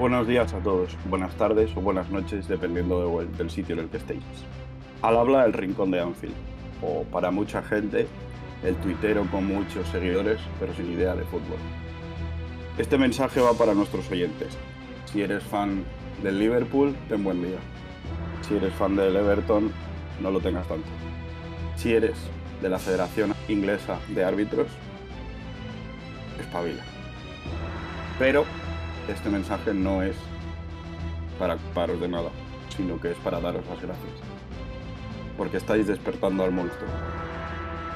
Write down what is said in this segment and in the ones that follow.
Buenos días a todos, buenas tardes o buenas noches, dependiendo de- del sitio en el que estéis. Al habla el rincón de Anfield, o para mucha gente, el tuitero con muchos seguidores, pero sin idea de fútbol. Este mensaje va para nuestros oyentes. Si eres fan del Liverpool, ten buen día. Si eres fan del Everton, no lo tengas tanto. Si eres de la Federación Inglesa de Árbitros, espabila. Pero este mensaje no es para ocuparos de nada, sino que es para daros las gracias. Porque estáis despertando al monstruo.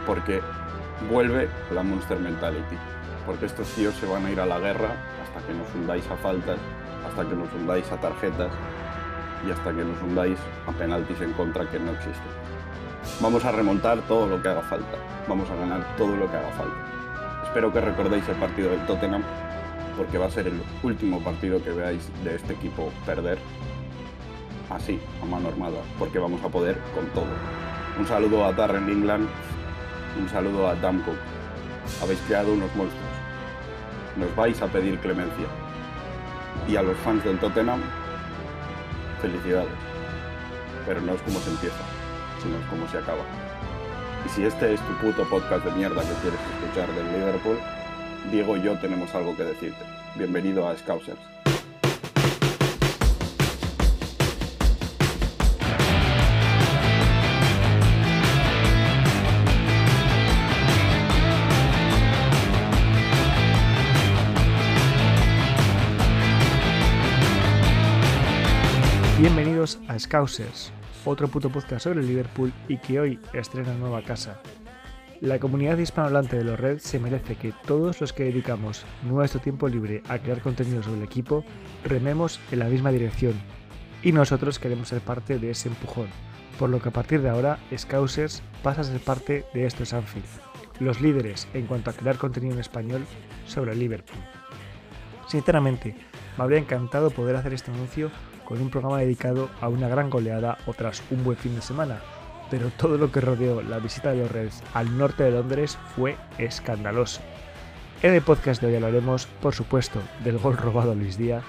Porque vuelve la Monster Mentality. Porque estos tíos se van a ir a la guerra hasta que nos hundáis a faltas, hasta que nos hundáis a tarjetas y hasta que nos hundáis a penaltis en contra que no existen. Vamos a remontar todo lo que haga falta. Vamos a ganar todo lo que haga falta. Espero que recordéis el partido del Tottenham porque va a ser el último partido que veáis de este equipo perder así, a mano armada, porque vamos a poder con todo. Un saludo a Darren England, un saludo a Dan Cook. Habéis creado unos monstruos. Nos vais a pedir clemencia. Y a los fans del Tottenham, felicidades. Pero no es como se empieza, sino es como se acaba. Y si este es tu puto podcast de mierda que quieres escuchar del Liverpool, Diego y yo tenemos algo que decirte. Bienvenido a Scousers. Bienvenidos a Scousers, otro puto podcast sobre Liverpool y que hoy estrena nueva casa. La comunidad hispanohablante de los Reds se merece que todos los que dedicamos nuestro tiempo libre a crear contenido sobre el equipo rememos en la misma dirección y nosotros queremos ser parte de ese empujón, por lo que a partir de ahora Scousers pasa a ser parte de estos Anfield, los líderes en cuanto a crear contenido en español sobre Liverpool. Sinceramente, me habría encantado poder hacer este anuncio con un programa dedicado a una gran goleada o tras un buen fin de semana, pero todo lo que rodeó la visita de los Reds al norte de Londres fue escandaloso. En el podcast de hoy hablaremos, por supuesto, del gol robado a Luis Díaz,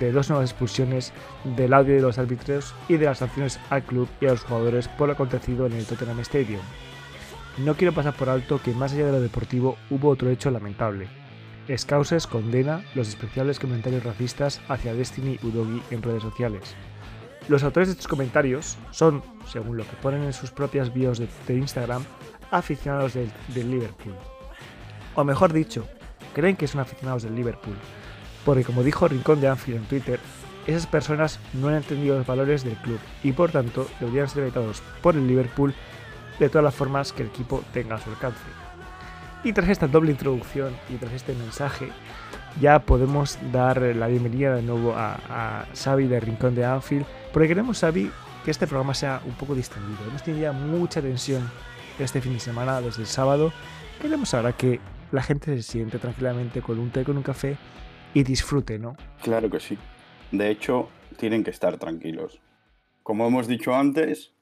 de dos nuevas expulsiones, del audio de los árbitros y de las sanciones al club y a los jugadores por lo acontecido en el Tottenham Stadium. No quiero pasar por alto que más allá de lo deportivo hubo otro hecho lamentable, Scouses condena los despreciables comentarios racistas hacia Destiny Udogi en redes sociales. Los autores de estos comentarios son, según lo que ponen en sus propias bios de, Instagram, aficionados del, Liverpool. O mejor dicho, creen que son aficionados del Liverpool. Porque como dijo Rincón de Anfield en Twitter, esas personas no han entendido los valores del club y por tanto deberían ser vetados por el Liverpool de todas las formas que el equipo tenga a su alcance. Y tras esta doble introducción y tras este mensaje, ya podemos dar la bienvenida de nuevo a, a Xavi de Rincón de Anfield, porque queremos, Xavi, que este programa sea un poco distendido. Hemos tenido ya mucha tensión este fin de semana, desde el sábado. Queremos ahora que la gente se siente tranquilamente con un té, con un café y disfrute, ¿no? Claro que sí. De hecho, tienen que estar tranquilos. Como hemos dicho antes,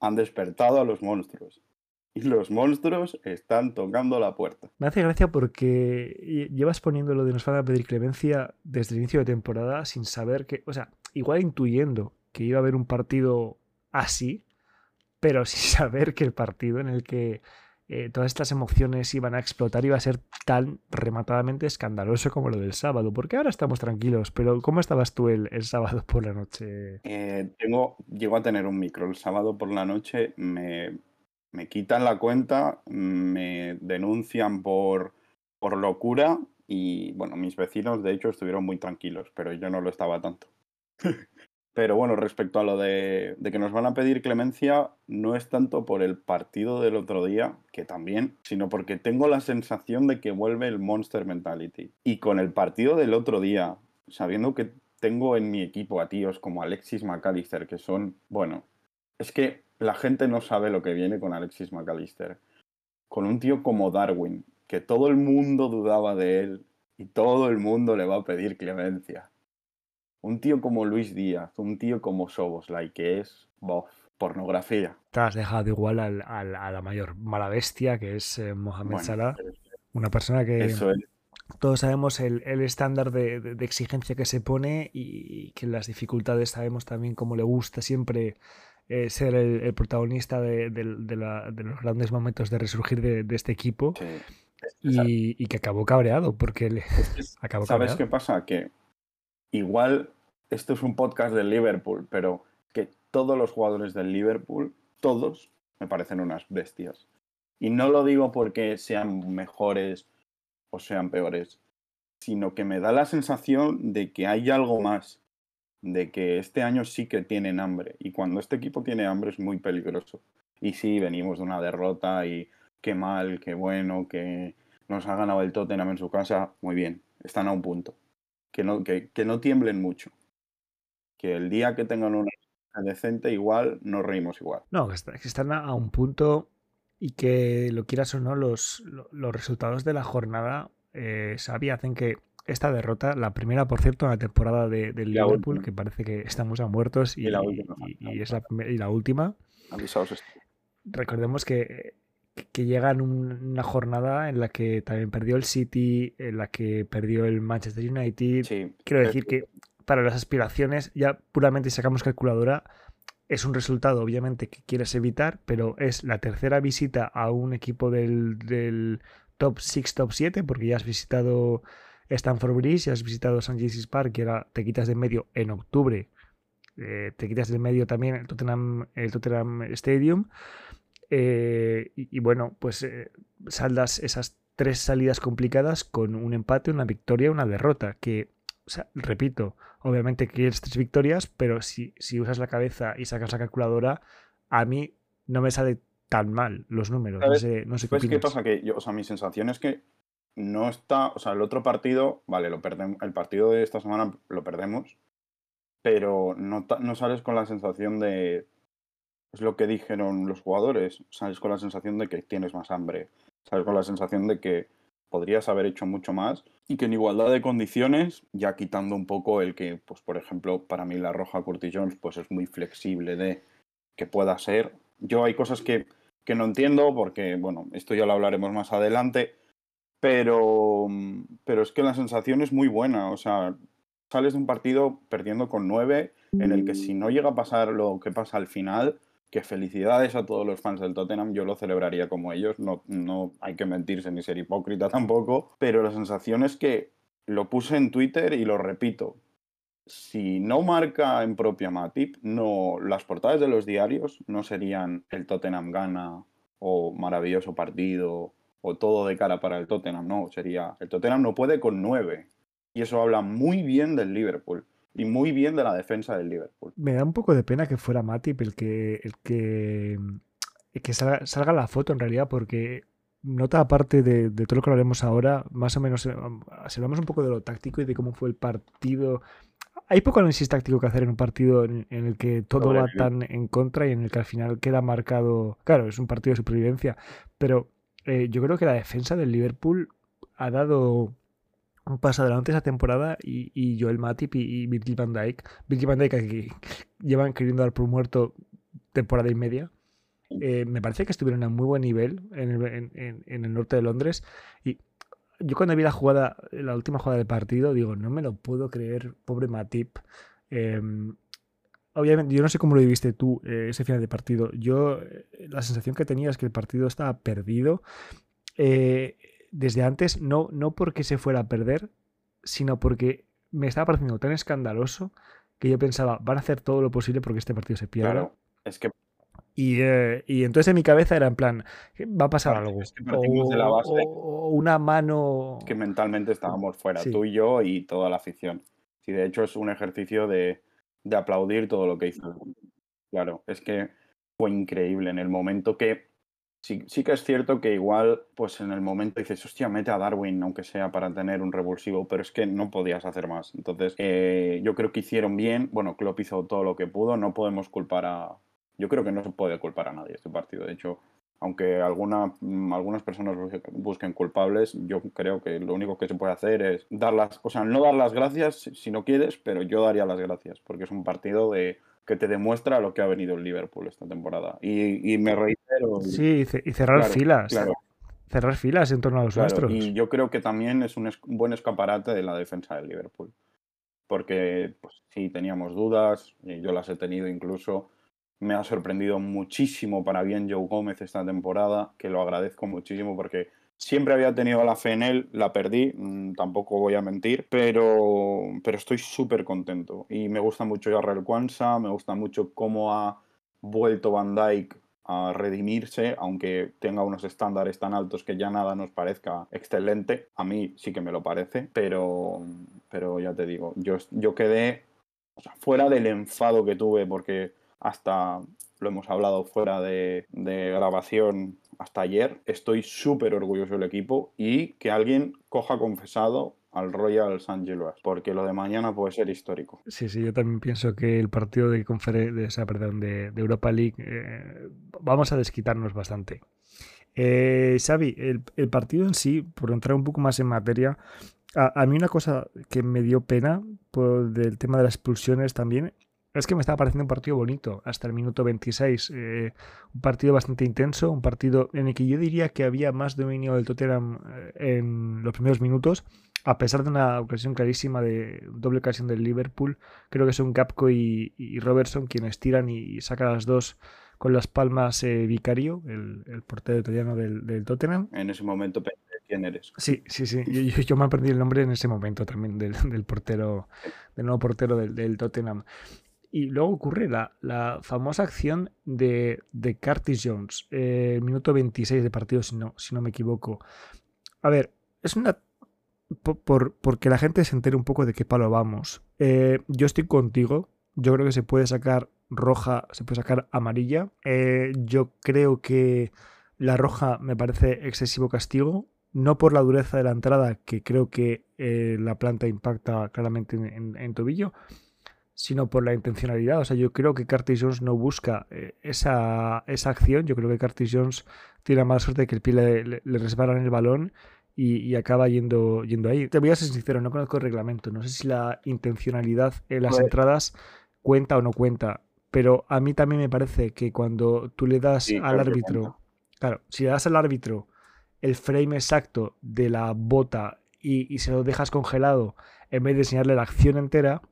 han despertado a los monstruos. Y los monstruos están tocando la puerta. Me hace gracia porque llevas poniendo lo de nos van a pedir clemencia desde el inicio de temporada sin saber que, o sea, igual intuyendo que iba a haber un partido así, pero sin saber que el partido en el que eh, todas estas emociones iban a explotar iba a ser tan rematadamente escandaloso como lo del sábado. Porque ahora estamos tranquilos, pero ¿cómo estabas tú el, el sábado por la noche? Eh, tengo, llego a tener un micro el sábado por la noche, me, me quitan la cuenta, me denuncian por, por locura y bueno, mis vecinos de hecho estuvieron muy tranquilos, pero yo no lo estaba tanto. pero bueno, respecto a lo de, de, que nos van a pedir clemencia, no es tanto por el partido del otro día, que también, sino porque tengo la sensación de que vuelve el Monster Mentality. Y con el partido del otro día, sabiendo que tengo en mi equipo a tíos como Alexis McAllister, que son, bueno, es que la gente no sabe lo que viene con Alexis McAllister. Con un tío como Darwin, que todo el mundo dudaba de él y todo el mundo le va a pedir clemencia. Un tío como Luis Díaz, un tío como Soboslai, que es bof, pornografía. Te has dejado igual al, al, a la mayor mala bestia, que es eh, Mohamed Bueno, Salah, una persona que Eso es. todos sabemos el, estándar de, exigencia que se pone y, que las dificultades sabemos también cómo le gusta siempre eh, ser el, protagonista de, los grandes momentos de resurgir de, este equipo. Y, que acabó cabreado porque le acabó ¿Sabes qué pasa? Que igual esto es un podcast del Liverpool, pero que todos los jugadores del Liverpool, todos, me parecen unas bestias. Y no lo digo porque sean mejores o sean peores, sino que me da la sensación de que hay algo más, de que este año sí que tienen hambre. Y cuando este equipo tiene hambre es muy peligroso. Y sí, venimos de una derrota y qué mal, qué bueno, que nos ha ganado el Tottenham en su casa, muy bien, están a un punto. Que no, que, no tiemblen mucho. Que el día que tengan una decente, igual nos reímos igual. No, que están a un punto y que lo quieras o no, los, los resultados de la jornada, eh, hacen que esta derrota, la primera, por cierto, en la temporada de, del Liverpool, que parece que estamos a muertos, y, la última, y, es la, última. Recordemos que, que llega en una jornada en la que también perdió el City, en la que perdió el Manchester United. Quiero decir que para las aspiraciones, ya puramente sacamos calculadora, es un resultado, obviamente, que quieres evitar, pero es la tercera visita a un equipo del, top 6, top 7, porque ya has visitado Stanford Bridge, ya has visitado St. Jesus Park, que ahora te quitas de medio en octubre. Eh, te quitas de medio también el Tottenham, el Tottenham Stadium. Eh, y, bueno, pues eh, saldas esas tres salidas complicadas con un empate, una victoria, una derrota, que o sea, repito, obviamente quieres tres victorias, pero si, si usas la cabeza y sacas la calculadora, a mí no me sale tan mal los números. No sé, no sé qué, qué pasa? Que yo, o sea, mi sensación es que no está, o sea, el otro partido, vale, lo perdemos, el partido de esta semana lo perdemos, pero no, no sales con la sensación de, es lo que dijeron los jugadores, sales con la sensación de que tienes más hambre, sales con la sensación de que podrías haber hecho mucho más y que en igualdad de condiciones, ya quitando un poco el que, pues por ejemplo, para mí la roja Curtis Jones pues es muy flexible de que pueda ser. Yo hay cosas que, que no entiendo porque, bueno, esto ya lo hablaremos más adelante, pero, pero es que la sensación es muy buena, o sea, sales de un partido perdiendo con nueve en el que si no llega a pasar lo que pasa al final, que felicidades a todos los fans del Tottenham, yo lo celebraría como ellos, no, no hay que mentirse ni ser hipócrita tampoco, pero la sensación es que lo puse en Twitter y lo repito. Si no marca en propia Matip, no, las portadas de los diarios no serían el Tottenham gana o maravilloso partido o todo de cara para el Tottenham, no, sería el Tottenham no puede con nueve. Y eso habla muy bien del Liverpool y muy bien de la defensa del Liverpool. Me da un poco de pena que fuera Matip el que, el que, que salga, la foto en realidad, porque nota aparte de, todo lo que hablaremos ahora, más o menos, si hablamos un poco de lo táctico y de cómo fue el partido. Hay poco análisis táctico que hacer en un partido en, el que todo va tan en contra y en el que al final queda marcado. Claro, es un partido de supervivencia, pero eh, yo creo que la defensa del Liverpool ha dado un paso adelante esa temporada y, y Joel Matip y, Virgil van Dijk. Virgil van Dijk que llevan queriendo dar por muerto temporada y media. Eh, me parece que estuvieron a muy buen nivel en el, en, el, norte de Londres. Y yo cuando vi la jugada, la última jugada del partido, digo, no me lo puedo creer, pobre Matip. Em, obviamente, yo no sé cómo lo viviste tú eh, ese final de partido. Yo, eh, la sensación que tenía es que el partido estaba perdido. Eh, desde antes, no, no porque se fuera a perder, sino porque me estaba pareciendo tan escandaloso que yo pensaba, van a hacer todo lo posible porque este partido se pierda. Claro, es que... Y, eh, y, entonces en mi cabeza era en plan, va a pasar algo. o, una mano... que mentalmente estábamos fuera, tú y yo y toda la afición. Sí, de hecho es un ejercicio de, de aplaudir todo lo que hizo. Claro, es que fue increíble en el momento que Sí, sí que es cierto que igual, pues en el momento dices, hostia, mete a Darwin, aunque sea para tener un revulsivo, pero es que no podías hacer más. Entonces, eh, yo creo que hicieron bien. Bueno, Klopp hizo todo lo que pudo. No podemos culpar a. Yo creo que no se puede culpar a nadie este partido. De hecho, aunque alguna, mm, algunas personas busquen culpables, yo creo que lo único que se puede hacer es dar las, o sea, no dar las gracias si no quieres, pero yo daría las gracias, porque es un partido de que te demuestra lo que ha venido el Liverpool esta temporada. Y, me reitero. Sí, y cerrar filas. cerrar filas en torno a los Claro, nuestros. y yo creo que también es un, es- un buen escaparate de la defensa del Liverpool. Porque pues, sí, teníamos dudas, y yo las he tenido incluso. Me ha sorprendido muchísimo para bien Joe Gómez esta temporada, que lo agradezco muchísimo porque siempre había tenido la fe en él, la perdí, mm, tampoco voy a mentir, pero, pero estoy súper contento. Y me gusta mucho Jarrell Kwanzaa, me gusta mucho cómo ha vuelto Van Dijk a redimirse, aunque tenga unos estándares tan altos que ya nada nos parezca excelente. A mí sí que me lo parece, pero, pero ya te digo, yo, yo quedé fuera del enfado que tuve, porque hasta lo hemos hablado fuera de, grabación hasta ayer, estoy súper orgulloso del equipo y que alguien coja confesado al Royal San Geloas, porque lo de mañana puede ser histórico. Sí, sí, yo también pienso que el partido de, conferen- de, esa, perdón, de, Europa League eh, vamos a desquitarnos bastante. Eh, Xavi, el, partido en sí, por entrar un poco más en materia, a, a mí una cosa que me dio pena por del tema de las expulsiones también es que me estaba pareciendo un partido bonito hasta el minuto 26. eh, un partido bastante intenso, un partido en el que yo diría que había más dominio del Tottenham eh, en los primeros minutos, a pesar de una ocasión clarísima de doble ocasión del Liverpool. Creo que son Capco y, y Robertson quienes tiran y sacan las dos con las palmas eh, Vicario, el, el portero italiano del, del Tottenham. En ese momento pensé quién eres. Sí, sí, sí. Yo, yo- yo me aprendí el nombre en ese momento también del, del portero, del nuevo portero del, del Tottenham. Y luego ocurre la, la famosa acción de, de Curtis Jones, eh, minuto 26 de partido, si no, si no me equivoco. A ver, es una. po- Por, porque la gente se entere un poco de qué palo vamos. Eh, yo estoy contigo. Yo creo que se puede sacar roja, se puede sacar amarilla. Eh, yo creo que la roja me parece excesivo castigo. No por la dureza de la entrada, que creo que eh, la planta impacta claramente en, en- en tobillo, sino por la intencionalidad. O sea, yo creo que Curtis Jones no busca eh, esa, esa acción. Yo creo que Curtis Jones tiene la mala suerte de que el pie le, le, le resbala en el balón y, y acaba yendo, yendo ahí. Te voy a ser sincero, no conozco el reglamento. No sé si la intencionalidad en las Joder. entradas cuenta o no cuenta. Pero a mí también me parece que cuando tú le das Sí, al árbitro, claro, si le das al árbitro el frame exacto de la bota y, y se lo dejas congelado en vez de enseñarle la acción entera,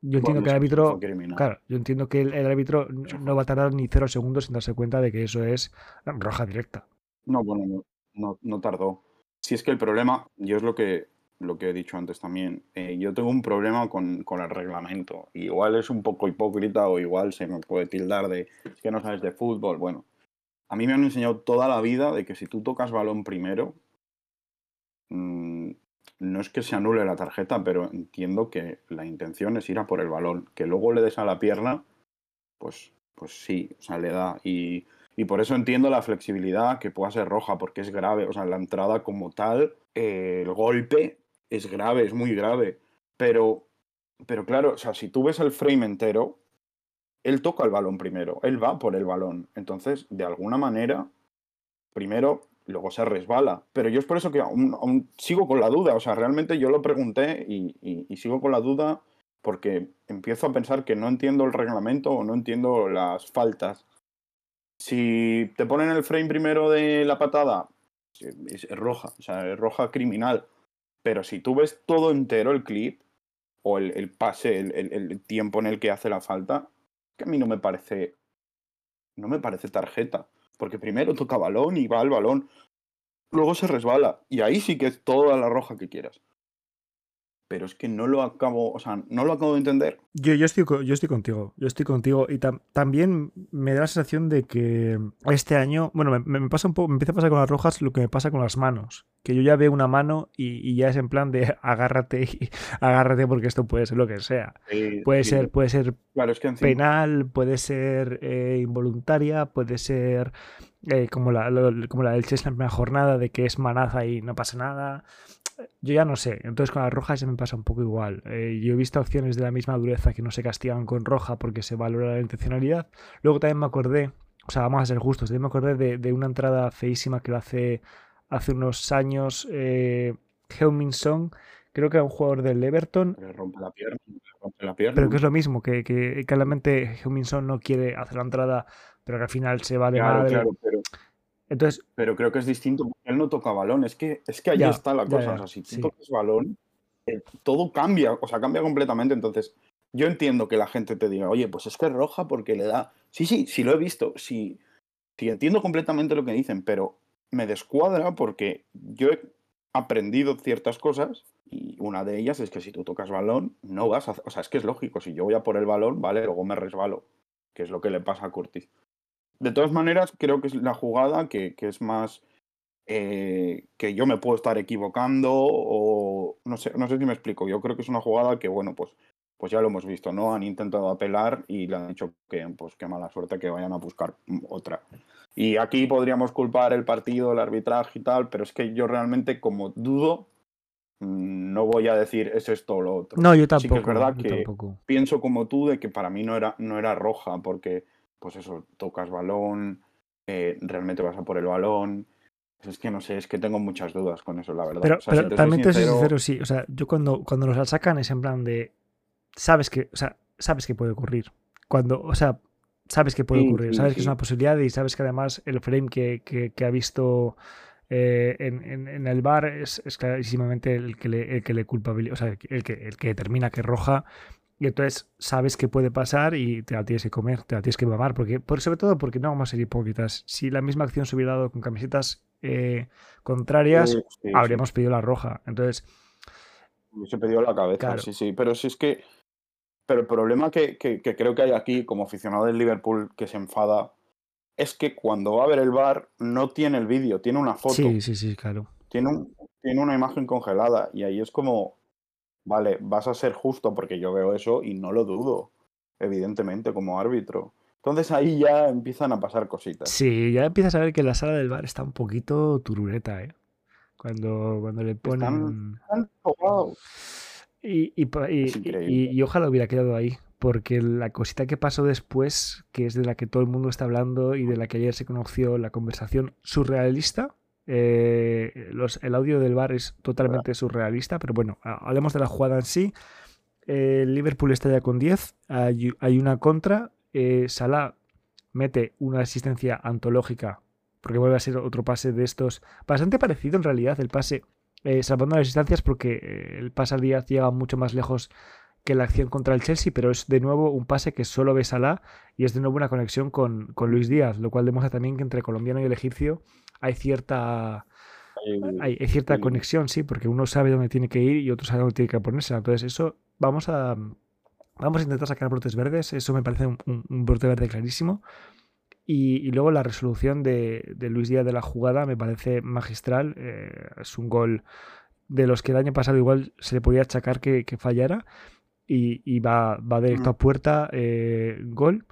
yo entiendo Bueno, que el árbitro, claro, yo entiendo que el, el árbitro no, va a tardar ni cero segundos en darse cuenta de que eso es roja directa. No, bueno, no, no, no tardó. Si es que el problema, yo es lo que, lo que he dicho antes también, eh, yo tengo un problema con, con el reglamento. Igual es un poco hipócrita o igual se me puede tildar de "Es que no sabes de fútbol. Bueno, a mí me han enseñado toda la vida de que si tú tocas balón primero, mm, no es que se anule la tarjeta, pero entiendo que la intención es ir a por el balón. Que luego le des a la pierna, pues, pues sí, o sea, le da. Y, y por eso entiendo la flexibilidad que pueda ser roja, porque es grave. O sea, la entrada como tal, eh, el golpe es grave, es muy grave. Pero, pero claro, o sea, si tú ves el frame entero, él toca el balón primero, él va por el balón. Entonces, de alguna manera, primero, luego se resbala. Pero yo es por eso que aún, sigo con la duda. O sea, realmente yo lo pregunté y, sigo con la duda porque empiezo a pensar que no entiendo el reglamento o no entiendo las faltas. Si te ponen el frame primero de la patada, es, roja, o sea, es roja criminal. Pero si tú ves todo entero el clip o el, pase, el- el tiempo en el que hace la falta, que a mí no me parece. No me parece tarjeta. Porque primero toca balón y va al balón. Luego se resbala. Y ahí sí que es toda la roja que quieras. Pero es que no lo acabo. O sea, no lo acabo de entender. Yo, yo, estoy, yo estoy contigo, yo estoy contigo. Y tam- también me da la sensación de que este año, bueno, me, me pasa un poco, me empieza a pasar con las rojas lo que me pasa con las manos. Que yo ya veo una mano y, y ya es en plan de agárrate y agárrate porque esto puede ser lo que sea. Eh, Puede sí, ser, puede ser Claro, es que encima. penal, puede ser eh, involuntaria, puede ser eh, como, la, lo- como la del Chelsea en primera jornada, de que es manaza y no pasa nada. Yo ya no sé. Entonces con las rojas ya me pasa un poco igual. Eh, yo he visto acciones de la misma dureza que no se castigan con roja porque se valora la intencionalidad. Luego también me acordé, o sea, vamos a ser justos, también me acordé de, de una entrada feísima que lo hace hace unos años eh, Heung-Min creo que era un jugador del Everton, Le rompe la pierna. le rompe la pierna. pero que es lo mismo, que, que claramente Heung-Min no quiere hacer la entrada, pero que al final se va de Claro, madre. claro, pero. Entonces, Pero creo que es distinto porque él no toca balón. Es que, es que ahí Ya, está la ya, cosa. ya, O sea, si tú sí. tocas balón, eh, todo cambia. O sea, cambia completamente. Entonces, yo entiendo que la gente te diga, oye, pues es que es roja porque le da. Sí, sí, sí lo he visto. Sí, sí entiendo completamente lo que dicen, pero me descuadra porque yo he aprendido ciertas cosas y una de ellas es que si tú tocas balón, no vas a. O sea, es que es lógico. Si yo voy a por el balón, vale, luego me resbalo, que es lo que le pasa a Curtis. De todas maneras, creo que es la jugada que, que es más eh, que yo me puedo estar equivocando o no sé, no sé si me explico. Yo creo que es una jugada que, bueno, pues, pues ya lo hemos visto, ¿no? Han intentado apelar y le han dicho que, pues, qué mala suerte que vayan a buscar otra. Y aquí podríamos culpar el partido, el arbitraje y tal, pero es que yo realmente, como dudo, mm, no voy a decir es esto o lo otro. no, yo Sí tampoco. que es verdad que tampoco. pienso como tú de que para mí no era, no era roja, porque, pues eso, tocas balón, eh, realmente vas a por el balón. Pues es que no sé, es que tengo muchas dudas con eso, la verdad. Pero, O sea, pero si te soy también te soy sincero, sincero, sí. O sea, yo cuando, cuando los sacan es en plan de. Sabes que, o sea, sabes que puede ocurrir. Cuando, o sea, sabes que puede Sí, ocurrir. sí, sabes que es una posibilidad y sabes que además el frame que, que- que ha visto eh, en, en- en el bar es, es clarísimamente el que le, el que le culpabiliza, o sea, el que, el que, determina que roja. Y entonces sabes que puede pasar y te la tienes que comer, te la tienes que mamar. Porque, por, sobre todo porque no vamos a ser hipócritas. Si la misma acción se hubiera dado con camisetas eh, contrarias, sí, sí, habríamos pedido la roja. Entonces, se perdió la cabeza, Claro. sí, sí. Pero si es que. Pero el problema que, que- que creo que hay aquí, como aficionado del Liverpool que se enfada, es que cuando va a ver el bar no tiene el vídeo, tiene una foto. sí, sí, sí, claro. tiene, un- tiene una imagen congelada y ahí es como, vale, vas a ser justo porque yo veo eso y no lo dudo, evidentemente, como árbitro. Entonces ahí ya empiezan a pasar cositas. Sí, ya empiezas a ver que la sala del bar está un poquito turureta, ¿eh? Cuando, cuando le ponen... Están. Y, y, y- y ojalá hubiera quedado ahí, porque la cosita que pasó después, que es de la que todo el mundo está hablando y de la que ayer se conoció la conversación surrealista, eh, los- el audio del bar es totalmente surrealista, pero bueno, ha- hablemos de la jugada en sí. Eh, Liverpool está ya con 10, hay, hay una contra, eh, Salah mete una asistencia antológica, porque vuelve a ser otro pase de estos, bastante parecido en realidad el pase eh, salvando las distancias porque el pase al Díaz llega mucho más lejos que la acción contra el Chelsea, pero es de nuevo un pase que solo ve Salah y es de nuevo una conexión con, con Luis Díaz, lo cual demuestra también que entre el colombiano y el egipcio hay cierta, hay, hay cierta conexión, sí, porque uno sabe dónde tiene que ir y otro sabe dónde tiene que ponerse. Entonces, eso vamos a vamos a intentar sacar brotes verdes, eso me parece un, un- un brote verde clarísimo. Y, y luego la resolución de, de Luis Díaz de la jugada me parece magistral. eh, es un gol de los que el año pasado igual se le podía achacar que, que fallara. Y, y va, va directo Mm. a puerta, eh, gol.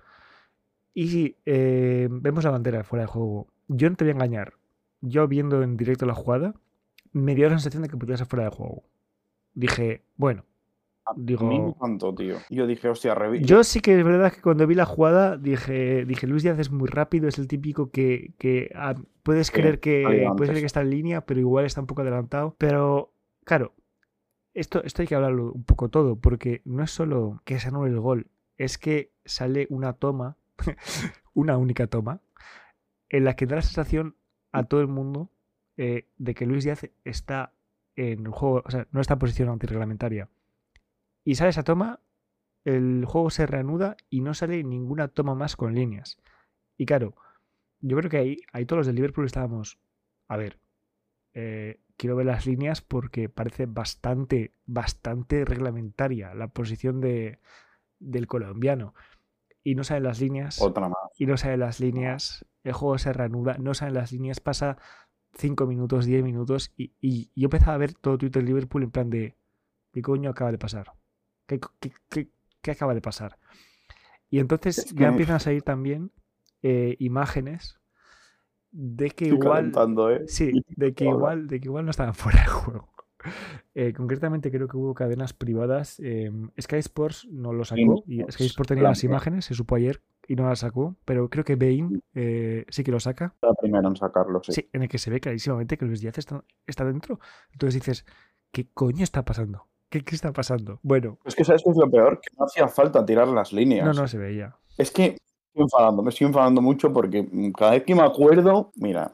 Y eh, vemos la bandera fuera de juego. Yo no te voy a engañar. Yo viendo en directo la jugada, me dio la sensación de que podía ser fuera de juego. Dije, bueno, A mí digo, tanto, tío. Yo dije, hostia, revi- yo sí que es verdad que cuando vi la jugada dije, dije Luis Díaz es muy rápido, es el típico que, que, ah, puedes Sí, creer que puedes creer que está en línea, pero igual está un poco adelantado. Pero claro, esto, esto hay que hablarlo un poco todo, porque no es solo que se anule el gol, es que sale una toma, una única toma, en la que da la sensación a todo el mundo eh, de que Luis Díaz está en el juego, o sea, no está en posición antirreglamentaria. Y sale esa toma, el juego se reanuda y no sale ninguna toma más con líneas. Y claro, yo creo que ahí, ahí todos los del Liverpool estábamos, a ver, eh, quiero ver las líneas porque parece bastante, bastante reglamentaria la posición de, del colombiano. Y no salen las líneas Otra. Y no salen las líneas, el juego se reanuda, no salen las líneas, pasa 5 minutos, 10 minutos y, y yo empezaba a ver todo Twitter Liverpool en plan de ¿qué coño acaba de pasar? ¿Qué, qué- qué- qué acaba de pasar? Y entonces Es ya empiezan a salir también eh, imágenes de que Estoy igual ¿eh? Sí, de que igual, de que igual no estaban fuera de juego. Eh, concretamente creo que hubo cadenas privadas. Sky Sports no lo sacó y Sky Sports tenía las imágenes, se supo ayer y no las sacó, pero creo que Bain eh, sí que lo saca. La primera en sacarlo, sí. Sí, en el que se ve clarísimamente que Luis Díaz está, está dentro. Entonces dices, ¿qué coño está pasando? ¿Qué, qué está pasando? Bueno, Es que sabes qué es lo peor, que no hacía falta tirar las líneas. no, no se veía. Es que estoy enfadando, me estoy enfadando mucho porque cada vez que me acuerdo, mira,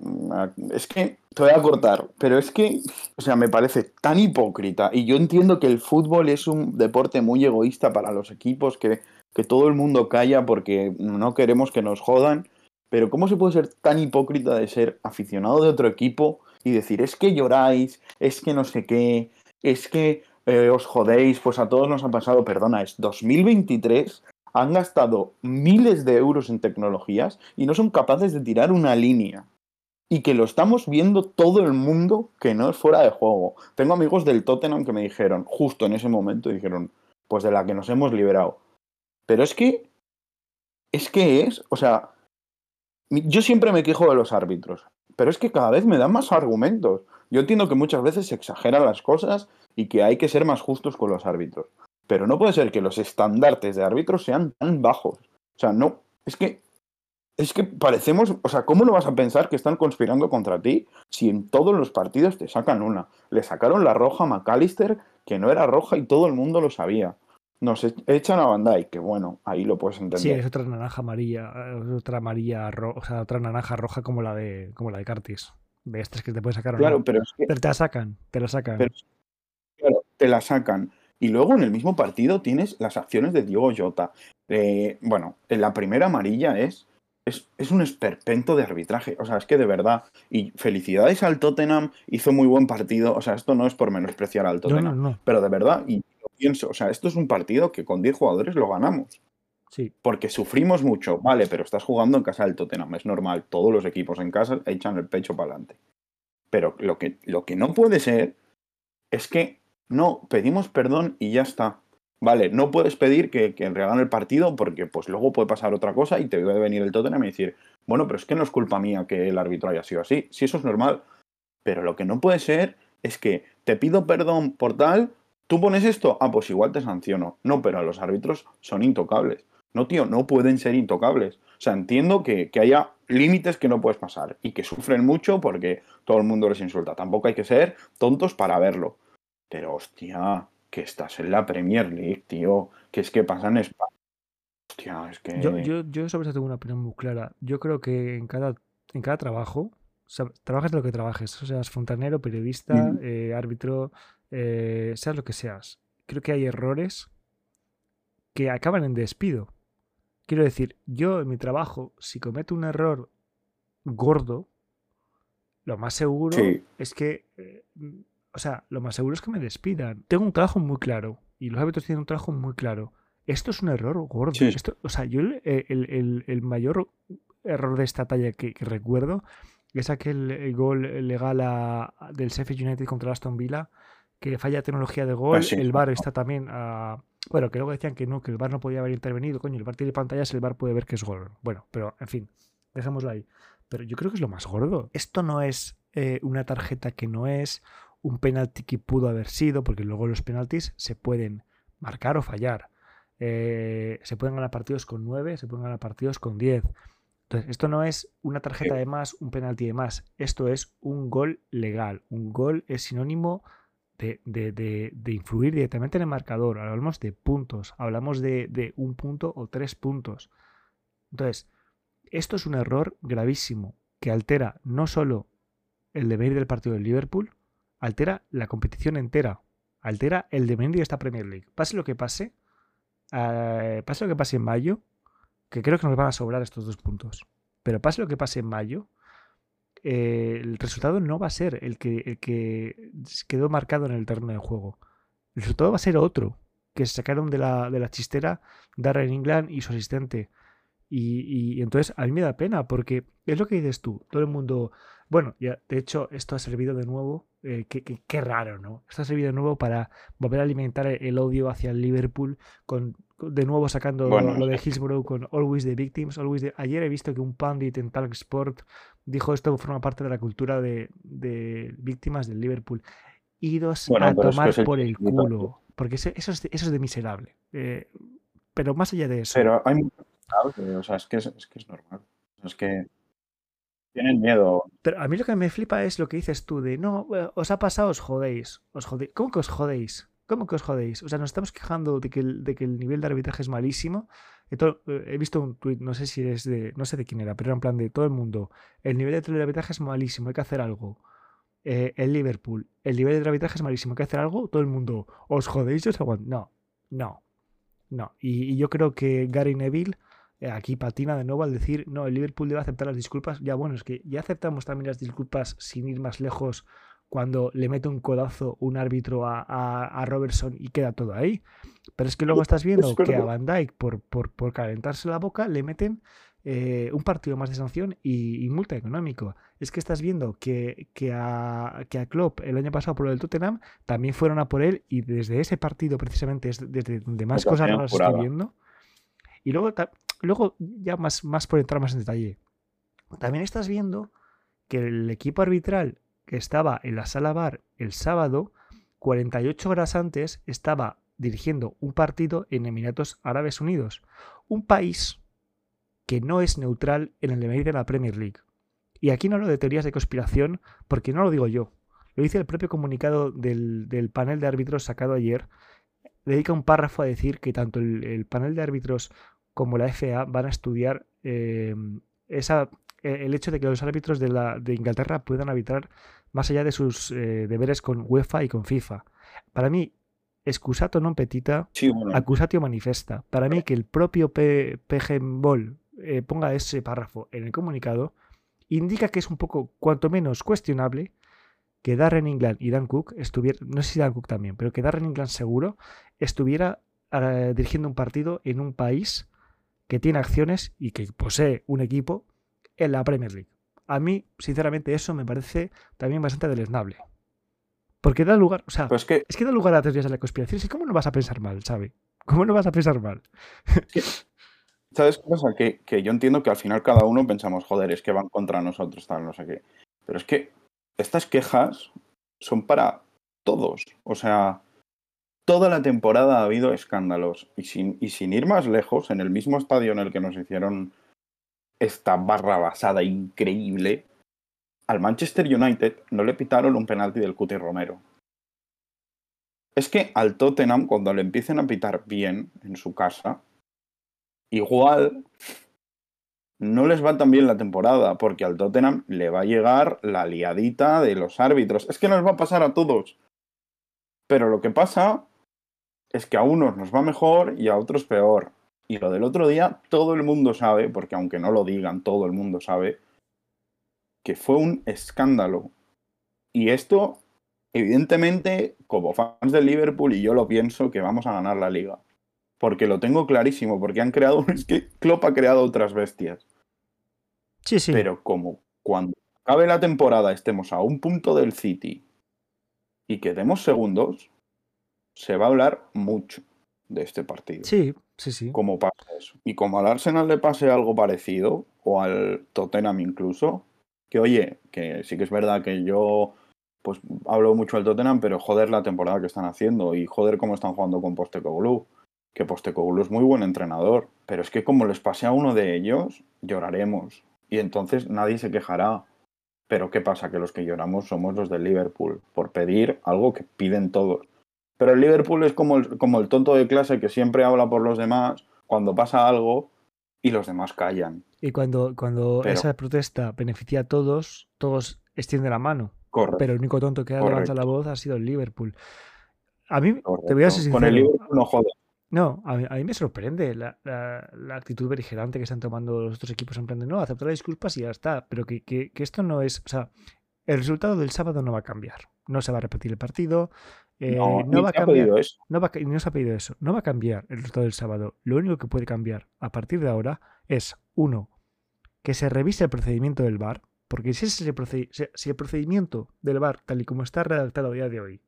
es que te voy a cortar, pero es que, o sea, me parece tan hipócrita y yo entiendo que el fútbol es un deporte muy egoísta para los equipos, que, que todo el mundo calla porque no queremos que nos jodan, pero ¿cómo se puede ser tan hipócrita de ser aficionado de otro equipo y decir, es que lloráis, es que no sé qué, es que eh, os jodéis, pues a todos nos ha pasado, perdona, es 2023 han gastado miles de euros en tecnologías y no son capaces de tirar una línea. Y que lo estamos viendo todo el mundo que no es fuera de juego. Tengo amigos del Tottenham que me dijeron, justo en ese momento, dijeron, pues de la que nos hemos liberado. Pero es que, es que es, o sea, yo siempre me quejo de los árbitros, pero es que cada vez me dan más argumentos. Yo entiendo que muchas veces se exageran las cosas y que hay que ser más justos con los árbitros. Pero no puede ser que los estandartes de árbitros sean tan bajos. O sea, no, es que es que parecemos, o sea, ¿cómo no vas a pensar que están conspirando contra ti si en todos los partidos te sacan una? Le sacaron la roja a McAllister, que no era roja y todo el mundo lo sabía. Nos echan a Bandai, que bueno, ahí lo puedes entender. Sí, es otra naranja amarilla, otra amarilla, o sea, otra naranja roja como la de como la de Cartis. De estas que te pueden sacar. Claro, pero es que... Pero te la sacan, te la sacan. claro, te la sacan. Y luego en el mismo partido tienes las acciones de Diego Jota. Eh, bueno, en la primera amarilla es, es, un esperpento de arbitraje. O sea, es que de verdad. Y felicidades al Tottenham, hizo muy buen partido. O sea, esto no es por menospreciar al Tottenham. Pero de verdad, y lo pienso, o sea, esto es un partido que con 10 jugadores lo ganamos. Sí. Porque sufrimos mucho, vale, pero estás jugando en casa del Tottenham, es normal, todos los equipos en casa echan el pecho para adelante. Pero lo que, lo que no puede ser es que no, pedimos perdón y ya está. Vale, no puedes pedir que, que el partido porque pues luego puede pasar otra cosa y te debe venir el Tottenham y decir, bueno, pero es que no es culpa mía que el árbitro haya sido así. Si eso es normal. Pero lo que no puede ser es que te pido perdón por tal, tú pones esto, ah, pues igual te sanciono. No, pero los árbitros son intocables. No, tío, no pueden ser intocables. O sea, entiendo que, que haya límites que no puedes pasar y que sufren mucho porque todo el mundo les insulta. Tampoco hay que ser tontos para verlo. Pero hostia, que estás en la Premier League, tío. Que es que pasa en España. Hostia, es que. Yo, yo, yo sobre eso tengo una opinión muy clara. Yo creo que en cada, en cada trabajo, o sea, trabajes de lo que trabajes, o seas fontanero, periodista, eh, árbitro, eh, seas lo que seas. Creo que hay errores que acaban en despido. Quiero decir, yo en mi trabajo, si cometo un error gordo, lo más seguro es que eh, o sea, lo más seguro es que me despidan. Tengo un trabajo muy claro y los hábitos tienen un trabajo muy claro. Esto es un error gordo. o sea, yo el, mayor error de esta talla que, recuerdo es aquel gol legal del Sheffield United contra Aston Villa que falla tecnología de gol. Ah, el VAR está también a... Bueno, que luego decían que no, que el VAR no podía haber intervenido. Coño, el VAR tiene pantallas, el VAR puede ver que es gol. Bueno, pero en fin, dejémoslo ahí. Pero yo creo que es lo más gordo. Esto no es eh, una tarjeta que no es, un penalti que pudo haber sido, porque luego los penaltis se pueden marcar o fallar. Eh, se pueden ganar partidos con 9, se pueden ganar partidos con 10. Entonces, esto no es una tarjeta de más, un penalti de más. Esto es un gol legal. Un gol es sinónimo de, de, influir directamente en el marcador. Hablamos de puntos, hablamos de, un punto o tres puntos. Entonces, esto es un error gravísimo que altera no solo el deber del partido del Liverpool, altera la competición entera, altera el devenir de esta Premier League. Pase lo que pase, eh, pase lo que pase en mayo, que creo que nos van a sobrar estos dos puntos, pero pase lo que pase en mayo, eh, el resultado no va a ser el que, el que quedó marcado en el terreno de juego. El resultado va a ser otro, que se sacaron de la, de la chistera Darren England y su asistente. Y, y, entonces a mí me da pena porque es lo que dices tú. Todo el mundo, bueno, ya, de hecho, esto ha servido de nuevo. Eh, qué, raro, ¿no? Esto ha servido de nuevo para volver a alimentar el odio hacia el Liverpool, con, de nuevo sacando lo, de Hillsborough con Always the Victims. Always Ayer he visto que un pandit en Talk Sport dijo esto forma parte de la cultura de, víctimas del Liverpool. Idos a tomar por el culo. Porque eso, es, eso es de miserable. Eh, pero más allá de eso. Pero hay o sea, es que es, normal. Es que tienen miedo. Pero a mí lo que me flipa es lo que dices tú de, no, eh, os ha pasado, os jodéis. Os jodéis. ¿Cómo que os jodéis? ¿Cómo que os jodéis? O sea, nos estamos quejando de que el, de que el nivel de arbitraje es malísimo. he visto un tuit, no sé si es de, no sé de quién era, pero era en plan de todo el mundo. El nivel de telearbitraje es malísimo, hay que hacer algo. Eh, el Liverpool, el nivel de telearbitraje es malísimo, hay que hacer algo. Todo el mundo, os jodéis, os aguanto. No, no, no. Y, yo creo que Gary Neville eh, aquí patina de nuevo al decir, no, el Liverpool debe aceptar las disculpas. Ya bueno, es que ya aceptamos también las disculpas sin ir más lejos cuando le mete un codazo un árbitro a, Robertson y queda todo ahí. Pero es que luego estás viendo que a Van Dyke, por, por, calentarse la boca, le meten eh, un partido más de sanción y, multa económico. Es que estás viendo que, que, a, que a Klopp el año pasado por lo del Tottenham también fueron a por él y desde ese partido precisamente es desde donde más cosas nos estoy viendo. Y luego, luego ya más, por entrar más en detalle, también estás viendo que el equipo arbitral que estaba en la sala bar el sábado, 48 horas antes estaba dirigiendo un partido en Emiratos Árabes Unidos, un país que no es neutral en el medio de la Premier League. Y aquí no hablo de teorías de conspiración porque no lo digo yo, lo dice el propio comunicado del, panel de árbitros sacado ayer, dedica un párrafo a decir que tanto el, panel de árbitros como la FA van a estudiar eh, esa eh, el hecho de que los árbitros de, la, de Inglaterra puedan arbitrar más allá de sus eh, deberes con UEFA y con FIFA. Para mí, excusato non petita, acusatio manifesta. Para mí, que el propio PG Ball eh, ponga ese párrafo en el comunicado, indica que es un poco, cuanto menos, cuestionable que Darren England y Dan Cook estuvieran, no sé si Dan Cook también, pero que Darren England seguro estuviera dirigiendo un partido en un país que tiene acciones y que posee un equipo en la Premier League. A mí, sinceramente, eso me parece también bastante deleznable. Porque da lugar, o sea, pues que, es que da lugar a teorías de la conspiración. ¿Y cómo no vas a pensar mal, ¿sabes? ¿Cómo no vas a pensar mal? ¿Sabes qué pasa? Que, que, yo entiendo que al final cada uno pensamos, joder, es que van contra nosotros, tal, no sé qué. Pero es que estas quejas son para todos. O sea, toda la temporada ha habido escándalos. Y sin, ir más lejos, en el mismo estadio en el que nos hicieron esta barra basada increíble, al Manchester United no le pitaron un penalti del Cuti Romero. Es que al Tottenham, cuando le empiecen a pitar bien en su casa, igual no les va tan bien la temporada, porque al Tottenham le va a llegar la liadita de los árbitros. Es que nos va a pasar a todos. Pero lo que pasa es que a unos nos va mejor y a otros peor. Y lo del otro día, todo el mundo sabe, porque aunque no lo digan, todo el mundo sabe, que fue un escándalo. Y esto, evidentemente, como fans del Liverpool, y yo lo pienso, que vamos a ganar la liga. Porque lo tengo clarísimo, porque han creado, es que Klopp ha creado otras bestias. Sí, sí. Pero como cuando acabe la temporada estemos a un punto del City y quedemos segundos, se va a hablar mucho de este partido. Sí, sí, sí. Como pasa eso. Y como al Arsenal le pase algo parecido, o al Tottenham incluso, que oye, que sí que es verdad que yo pues hablo mucho del Tottenham, pero joder la temporada que están haciendo y joder cómo están jugando con Postecoglou. Que Postecoglou es muy buen entrenador, pero es que como les pase a uno de ellos, lloraremos. Y entonces nadie se quejará. Pero ¿qué pasa? Que los que lloramos somos los del Liverpool, por pedir algo que piden todos. Pero el Liverpool es como el, como el tonto de clase que siempre habla por los demás cuando pasa algo y los demás callan. Y cuando, cuando esa protesta beneficia a todos, todos extienden la mano. Correcto. Pero el único tonto que ha levantado la voz ha sido el Liverpool. A mí, te voy a ser sincero. Con el Liverpool no jode. No, a mí, me sorprende la, actitud beligerante que están tomando los otros equipos en plan de no, aceptar las disculpas y ya está. Pero que, que, que, esto no es. O sea, el resultado del sábado no va a cambiar. No se va a repetir el partido. Eh, no, va a cambiar. No va, no se ha pedido eso. No va a cambiar el resultado del sábado. Lo único que puede cambiar a partir de ahora es, uno, que se revise el procedimiento del VAR. Porque si, ese si el procedimiento del VAR, tal y como está redactado a día de hoy,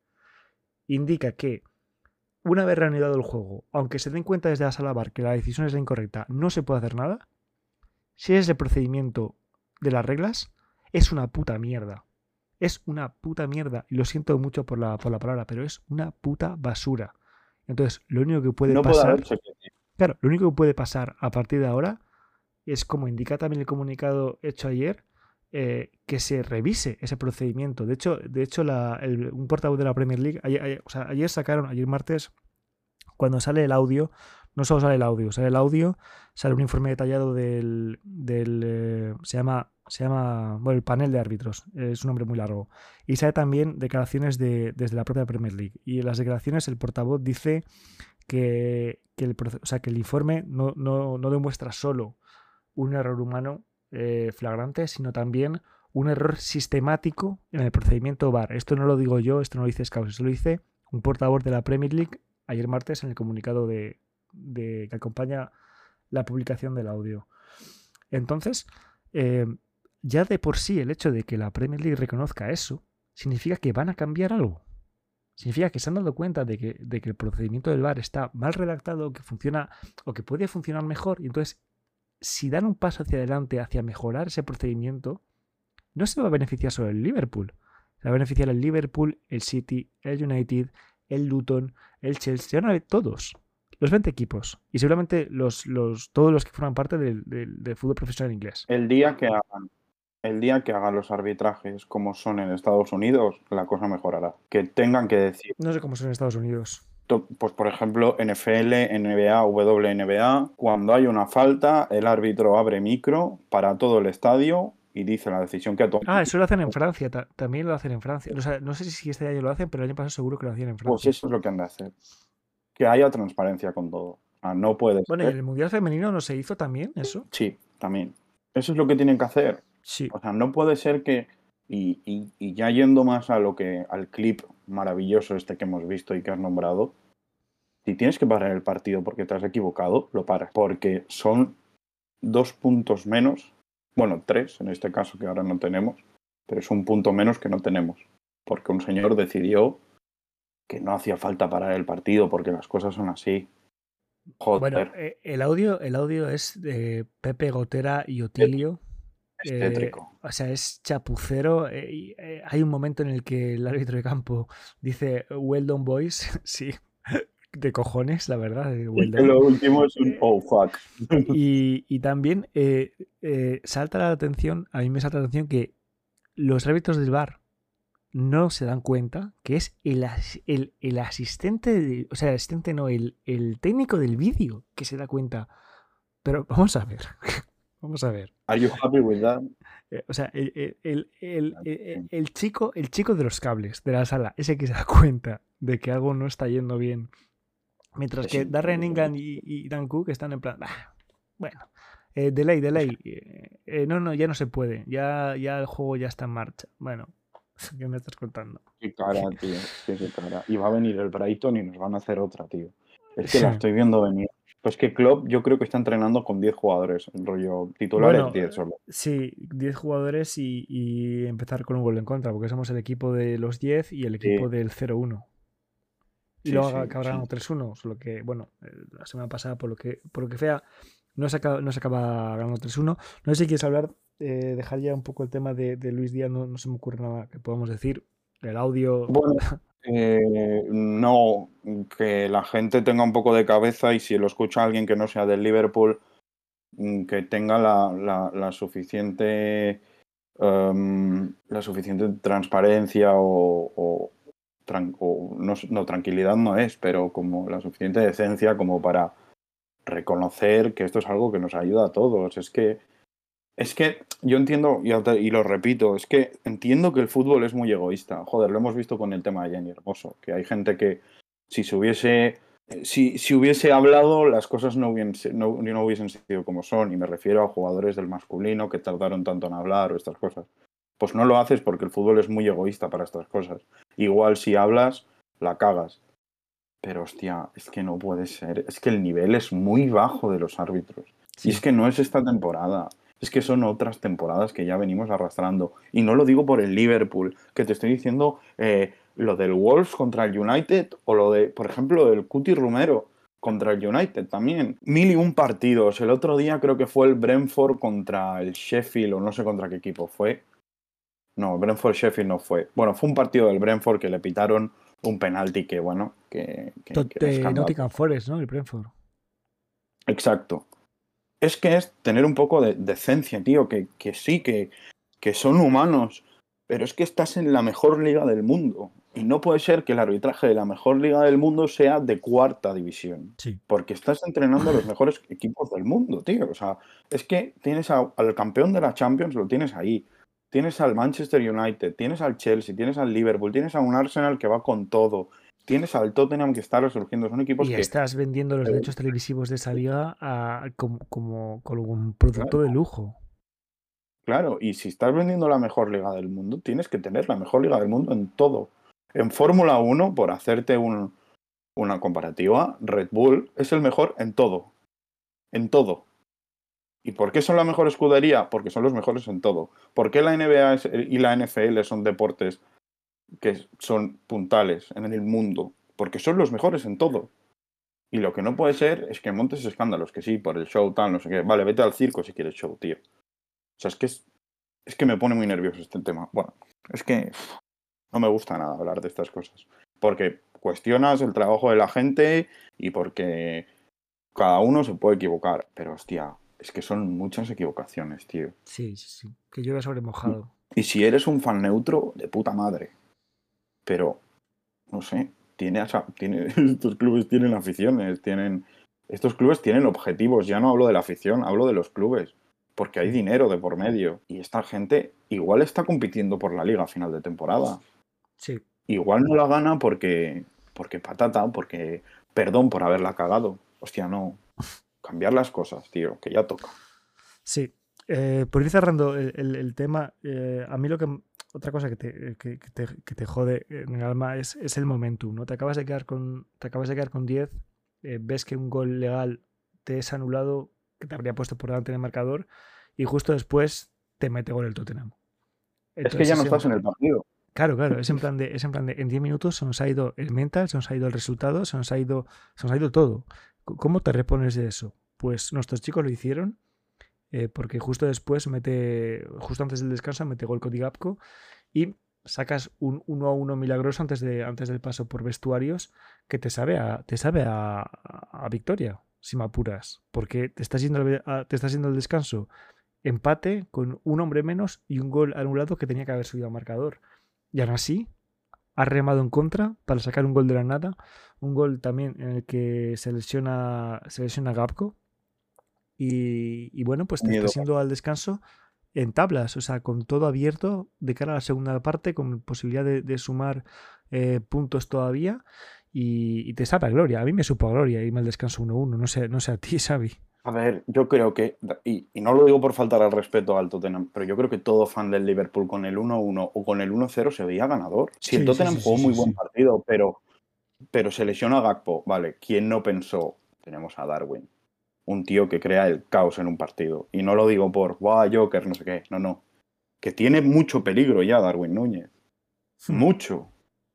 indica que una vez reanudado el juego, aunque se den cuenta desde la sala VAR que la decisión es la incorrecta, no se puede hacer nada, si es el procedimiento de las reglas, es una puta mierda es una puta mierda. Y lo siento mucho por la, por la palabra, pero es una puta basura. Entonces, lo único que puede pasar. claro, lo único que puede pasar a partir de ahora es, como indica también el comunicado hecho ayer, eh, que se revise ese procedimiento. De hecho, de hecho un portavoz de la Premier League, ayer, o sea, ayer sacaron, ayer martes, cuando sale el audio, No solo sale el audio, sale el audio, sale un informe detallado del. del eh, se llama. Se llama. Bueno, el panel de árbitros. Es un nombre muy largo. Y sale también declaraciones de, desde la propia Premier League. Y en las declaraciones el portavoz dice que, el, o sea, que el informe no, no, no demuestra solo un error humano eh, flagrante, sino también un error sistemático en el procedimiento VAR. Esto no lo digo yo, esto no lo dice Scouse, esto lo dice un portavoz de la Premier League ayer martes en el comunicado de, que acompaña la publicación del audio. Entonces, eh, ya de por sí el hecho de que la Premier League reconozca eso, significa que van a cambiar algo. Significa que se han dado cuenta de que, el procedimiento del VAR está mal redactado, que funciona o que puede funcionar mejor, y entonces si dan un paso hacia adelante, hacia mejorar ese procedimiento, no se va a beneficiar solo el Liverpool. Se va a beneficiar el Liverpool, el City, el United, el Luton, el Chelsea, se van a todos. Los 20 equipos. Y seguramente todos los que forman parte del, fútbol profesional inglés. El día que hagan el día que hagan los arbitrajes como son en Estados Unidos, la cosa mejorará. Que tengan que decir. No sé cómo son en Estados Unidos pues por ejemplo, NFL, NBA, WNBA, cuando hay una falta, el árbitro abre micro para todo el estadio y dice la decisión que ha tomado. Ah, eso lo hacen en Francia, también lo hacen en Francia. no sé si este año lo hacen, pero el año pasado seguro que lo hacían en Francia. Pues eso es lo que han de hacer. Que haya transparencia con todo. no puede Bueno, ¿y el Mundial Femenino no se hizo también eso? Sí, también. Eso es lo que tienen que hacer. Sí. O sea, no puede ser que. Y, y ya yendo más a lo que. al clip maravilloso este que hemos visto y que has nombrado, si tienes que parar el partido porque te has equivocado, lo paras. Porque son dos puntos menos, bueno, tres en este caso que ahora no tenemos, pero es un punto menos que no tenemos. Porque un señor decidió que no hacía falta parar el partido porque las cosas son así. Joder. Bueno, eh, el audio, el audio es de Pepe Gotera y Otilio. Es tétrico. Eh, o sea, es chapucero. Eh, hay un momento en el que el árbitro de campo dice, Well done, boys. sí, de cojones, la verdad. Lo último es un oh fuck. Y, también eh, eh, salta la atención, a mí me salta la atención que los árbitros del bar no se dan cuenta que es el, el, asistente, o sea, el asistente no, el, el técnico del vídeo que se da cuenta. Pero vamos a ver, vamos a ver. Are you happy with that? Eh, o sea, el, el, chico, el chico de los cables de la sala, ese que se da cuenta de que algo no está yendo bien Mientras que Darren Ingram y, Dan Cook están en plan, bueno, eh, delay, delay. Eh, eh, no, no, ya no se puede. Ya, ya el juego ya está en marcha. Bueno, ¿qué me estás contando? Qué cara, tío. Qué cara. Y va a venir el Brighton y nos van a hacer otra, tío. Es que la estoy viendo venir. Pues que Klopp yo creo que está entrenando con 10 jugadores, el rollo titulares 10 solo. Sí, 10 jugadores y, empezar con un gol en contra, porque somos el equipo de los 10 y el equipo del 0-1 y luego acabarán 3-1. Solo que, bueno, eh, la semana pasada, por lo que, por lo que sea, no se acaba, no se acaba ganando 3-1. No sé si quieres hablar, eh, dejar ya un poco el tema de, Luis Díaz, no, se me ocurre nada que podamos decir. El audio. Bueno, eh, no, que la gente tenga un poco de cabeza y si lo escucha alguien que no sea del Liverpool, mm, que tenga la, suficiente. Em, la suficiente transparencia o, no, tranquilidad no es, pero como la suficiente decencia como para reconocer que esto es algo que nos ayuda a todos. Es que, es que yo entiendo, y, lo repito, es que entiendo que el fútbol es muy egoísta. Joder, lo hemos visto con el tema de Jenny Hermoso, que hay gente que si se hubiese, si, si hubiese hablado, las cosas no hubiesen, no, no hubiesen sido como son, y me refiero a jugadores del masculino que tardaron tanto en hablar o estas cosas pues no lo haces porque el fútbol es muy egoísta para estas cosas. Igual si hablas, la cagas. Pero hostia, es que no puede ser. Es que el nivel es muy bajo de los árbitros. Y es que no es esta temporada. Es que son otras temporadas que ya venimos arrastrando. Y no lo digo por el Liverpool, que te estoy diciendo eh, lo del Wolves contra el United o lo de, por ejemplo, el Cuti Rumero contra el United también. Mil y un partidos. El otro día creo que fue el Brentford contra el Sheffield o no sé contra qué equipo fue. No, Brentford Sheffield no fue. Bueno, fue un partido del Brentford que le pitaron un penalti que, bueno, que. que, Nottingham Forest, ¿no? El Brentford. Exacto. Es que es tener un poco de decencia, tío, que, que sí, que, que son humanos, pero es que estás en la mejor liga del mundo. Y no puede ser que el arbitraje de la mejor liga del mundo sea de cuarta división. Sí. Porque estás entrenando a los mejores equipos del mundo, tío. O sea, es que tienes a- al campeón de la Champions, lo tienes ahí. Tienes al Manchester United, tienes al Chelsea, tienes al Liverpool, tienes a un Arsenal que va con todo. Tienes al Tottenham que está resurgiendo. Son equipos Y que. estás vendiendo los derechos televisivos de esa liga a- como, como, como un producto de lujo. Claro, y si estás vendiendo la mejor liga del mundo, tienes que tener la mejor liga del mundo en todo. En Fórmula 1, por hacerte un- una comparativa, Red Bull es el mejor en todo. En todo. ¿Y por qué son la mejor escudería? Porque son los mejores en todo. ¿Por qué la NBA y la NFL son deportes que son puntales en el mundo? Porque son los mejores en todo. Y lo que no puede ser es que montes escándalos, que sí, por el show, tal, no sé qué. Vale, vete al circo si quieres show, tío. O sea, es que es, es que me pone muy nervioso este tema. Bueno, es que no me gusta nada hablar de estas cosas. Porque cuestionas el trabajo de la gente y porque cada uno se puede equivocar. Pero hostia, es que son muchas equivocaciones, tío. Sí, sí, sí. Que llueve sobre mojado. Y si eres un fan neutro, de puta madre. Pero, no sé, tiene, tiene, estos clubes tienen aficiones, tienen. Estos clubes tienen objetivos. Ya no hablo de la afición, hablo de los clubes. Porque hay dinero de por medio. Y esta gente igual está compitiendo por la liga a final de temporada. Sí. Igual no la gana porque. Porque patata, porque. Perdón por haberla cagado. Hostia, no. Cambiar las cosas, tío, que ya toca. Sí. Eh, por ir cerrando el, el- el tema, eh, a mí lo que. Otra cosa que te, que, que te, que te jode en el alma es, es el momentum, ¿no? Te acabas de quedar con, te acabas de quedar con 10, eh, ves que un gol legal te es anulado, que te habría puesto por delante en el marcador, y justo después te mete gol el Tottenham. es que ya no estás en el partido. Claro, claro, es en plan de, es en plan de en 10 minutos se nos ha ido el mental, se nos ha ido el resultado, se nos ha ido, se nos ha ido todo. ¿Cómo te repones de eso? Pues nuestros chicos lo hicieron, eh, porque justo después mete, justo antes del descanso, mete gol Cody Gapco y sacas un 1 a 1 milagroso antes, de, antes del paso por vestuarios que te sabe a, te sabe a, victoria, si me apuras, porque te estás yendo a- te al descanso empate con un hombre menos y un gol anulado que tenía que haber subido a marcador. Y aún así, ha remado en contra para sacar un gol de la nada. Un gol también en el que se lesiona, se lesiona Gapco. Y, y bueno, pues te Miedo. estás yendo al descanso en tablas, o sea, con todo abierto de cara a la segunda parte, con posibilidad de, de sumar eh, puntos todavía. Y, y te sabe a gloria. A mí me supo a gloria irme al descanso 1-1. No sé, no sé a ti, Xavi. A ver, yo creo que, y, y no lo digo por faltar al respeto al Tottenham, pero yo creo que todo fan del Liverpool con el 1-1 o con el 1-0 se veía ganador. Si Sí, el Tottenham sí, jugó muy buen partido, pero, pero se lesiona a Gakpo, vale, ¿quién no pensó? Tenemos a Darwin, un tío que crea el caos en un partido. Y no lo digo por, guau, Joker, no sé qué, no, no. Que tiene mucho peligro ya Darwin Núñez. Hmm. Mucho.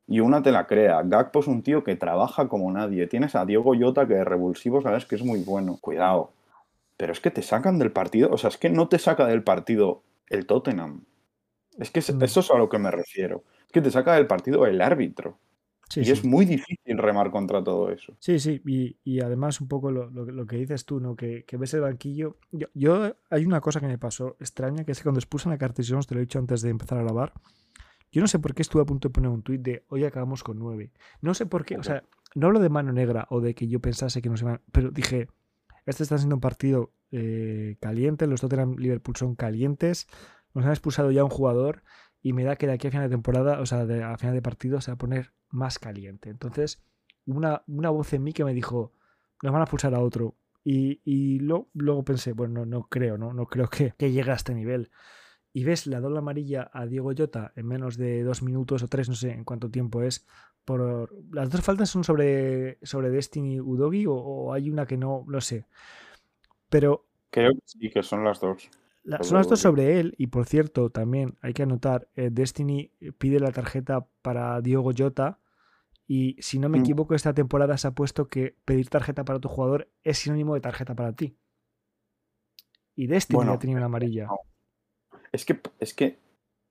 Y una te la crea. Gakpo es un tío que trabaja como nadie. Tienes a Diego Llota que de revulsivo sabes que es muy bueno. Cuidado. Pero es que te sacan del partido. O sea, es que no te saca del partido el Tottenham. Es que es- Mm. eso es a lo que me refiero. Es que te saca del partido el árbitro. Sí, y sí. es muy difícil remar contra todo eso. Sí, sí, y, y además un poco lo, lo que- lo que dices tú, ¿no? Que, que ves el banquillo. Yo, yo- hay una cosa que me pasó extraña, que es que cuando expulsan a Curtis Jones, te lo he dicho antes de empezar a grabar, yo no sé por qué estuve a punto de poner un tuit de hoy acabamos con nueve. No sé por qué, o sea, no hablo de mano negra o de que yo pensase que nos iban, pero dije, este está siendo un partido eh, caliente, los Tottenham Liverpool son calientes, nos han expulsado ya un jugador y me da que de aquí a final de temporada, o sea, de- a final de partido se va a poner más caliente. Entonces, una, una voz en mí que me dijo, nos van a expulsar a otro. Y, y luego pensé, bueno, no, no creo, ¿no? No creo que, que llegue a este nivel. Y ves la doble amarilla a Diego Llota en menos de dos minutos o tres, no sé en cuánto tiempo es. Por... Las dos faltas son sobre, sobre Destiny Udogi o, o hay una que no, lo sé. Pero Creo que sí, que son las dos. La- son las dos sobre él y por cierto también hay que anotar, eh, Destiny pide la tarjeta para Diego Llota y si no me Mm. equivoco esta temporada se ha puesto que pedir tarjeta para tu jugador es sinónimo de tarjeta para ti. Y Destiny Bueno, ha tenido una amarilla. no. Es que, es que,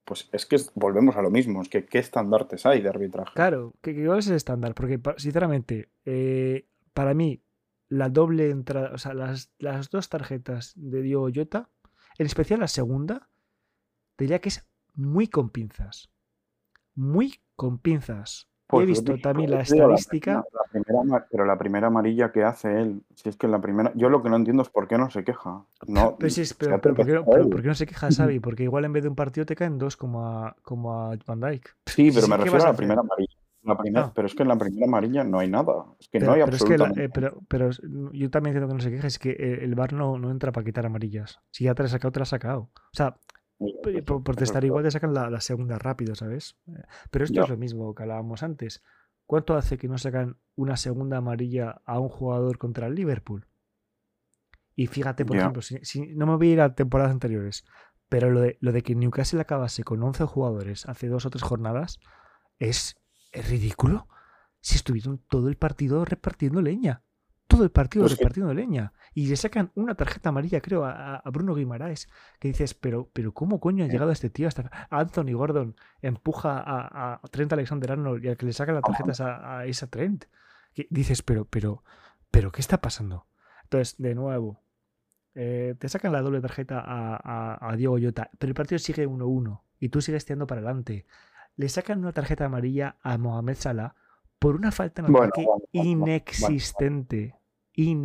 pues es que volvemos a lo mismo. Es que qué estandartes hay de arbitraje. Claro, que, que igual es el estándar, porque sinceramente, eh, para mí, la doble entrada, o sea, las, las dos tarjetas de Diego Llota, en especial la segunda, diría que es muy con pinzas. Muy con pinzas. Pues he lo visto también la yo estadística. la primera pero la primera amarilla que hace él, si es que la primera, yo lo que no entiendo es por qué no se queja. No, Pero, sí, pero, ¿por, qué, no- porque pero él. por qué no se queja Xavi? Porque igual en vez de un partido te caen dos como a, como a Van Dijk. Sí, pero Sí, me ¿qué refiero a la primera amarilla. La primera, Ah. Pero es que en la primera amarilla no hay nada. Es que Pero, no hay pero es que la- absolutamente eh, pero, pero yo también entiendo que no se queje, es que el, el VAR no, no entra para quitar amarillas. Si ya te la has sacado, te la has sacado. O sea, Por, testar es igual te sacan la, la segunda rápido, ¿sabes? Eh, Pero esto Ya. es lo mismo que hablábamos antes. ¿Cuánto hace que no sacan una segunda amarilla a un jugador contra el Liverpool? Y fíjate, por Ya. ejemplo, si, si- no me voy a ir a temporadas anteriores, pero lo de, lo de que Newcastle acabase con 11 jugadores hace dos o tres jornadas es, es ridículo. Si estuvieron todo el partido repartiendo leña. Todo el partido Pues repartiendo leña. Y le sacan una tarjeta amarilla, creo, a, a Bruno Guimaraes que dices, pero, pero ¿cómo coño ha Sí. llegado este tío hasta Anthony Gordon empuja a, a Trent Alexander Arnold y al que le saca las tarjetas a, a esa Trent? Que dices, pero, pero, pero, ¿qué está pasando? Entonces, de nuevo, eh, te sacan la doble tarjeta a, a, a Diego Llota, pero el partido sigue 1-1 y tú sigues tirando para adelante. Le sacan una tarjeta amarilla a Mohamed Salah por una falta en Bueno, ataque vale. inexistente.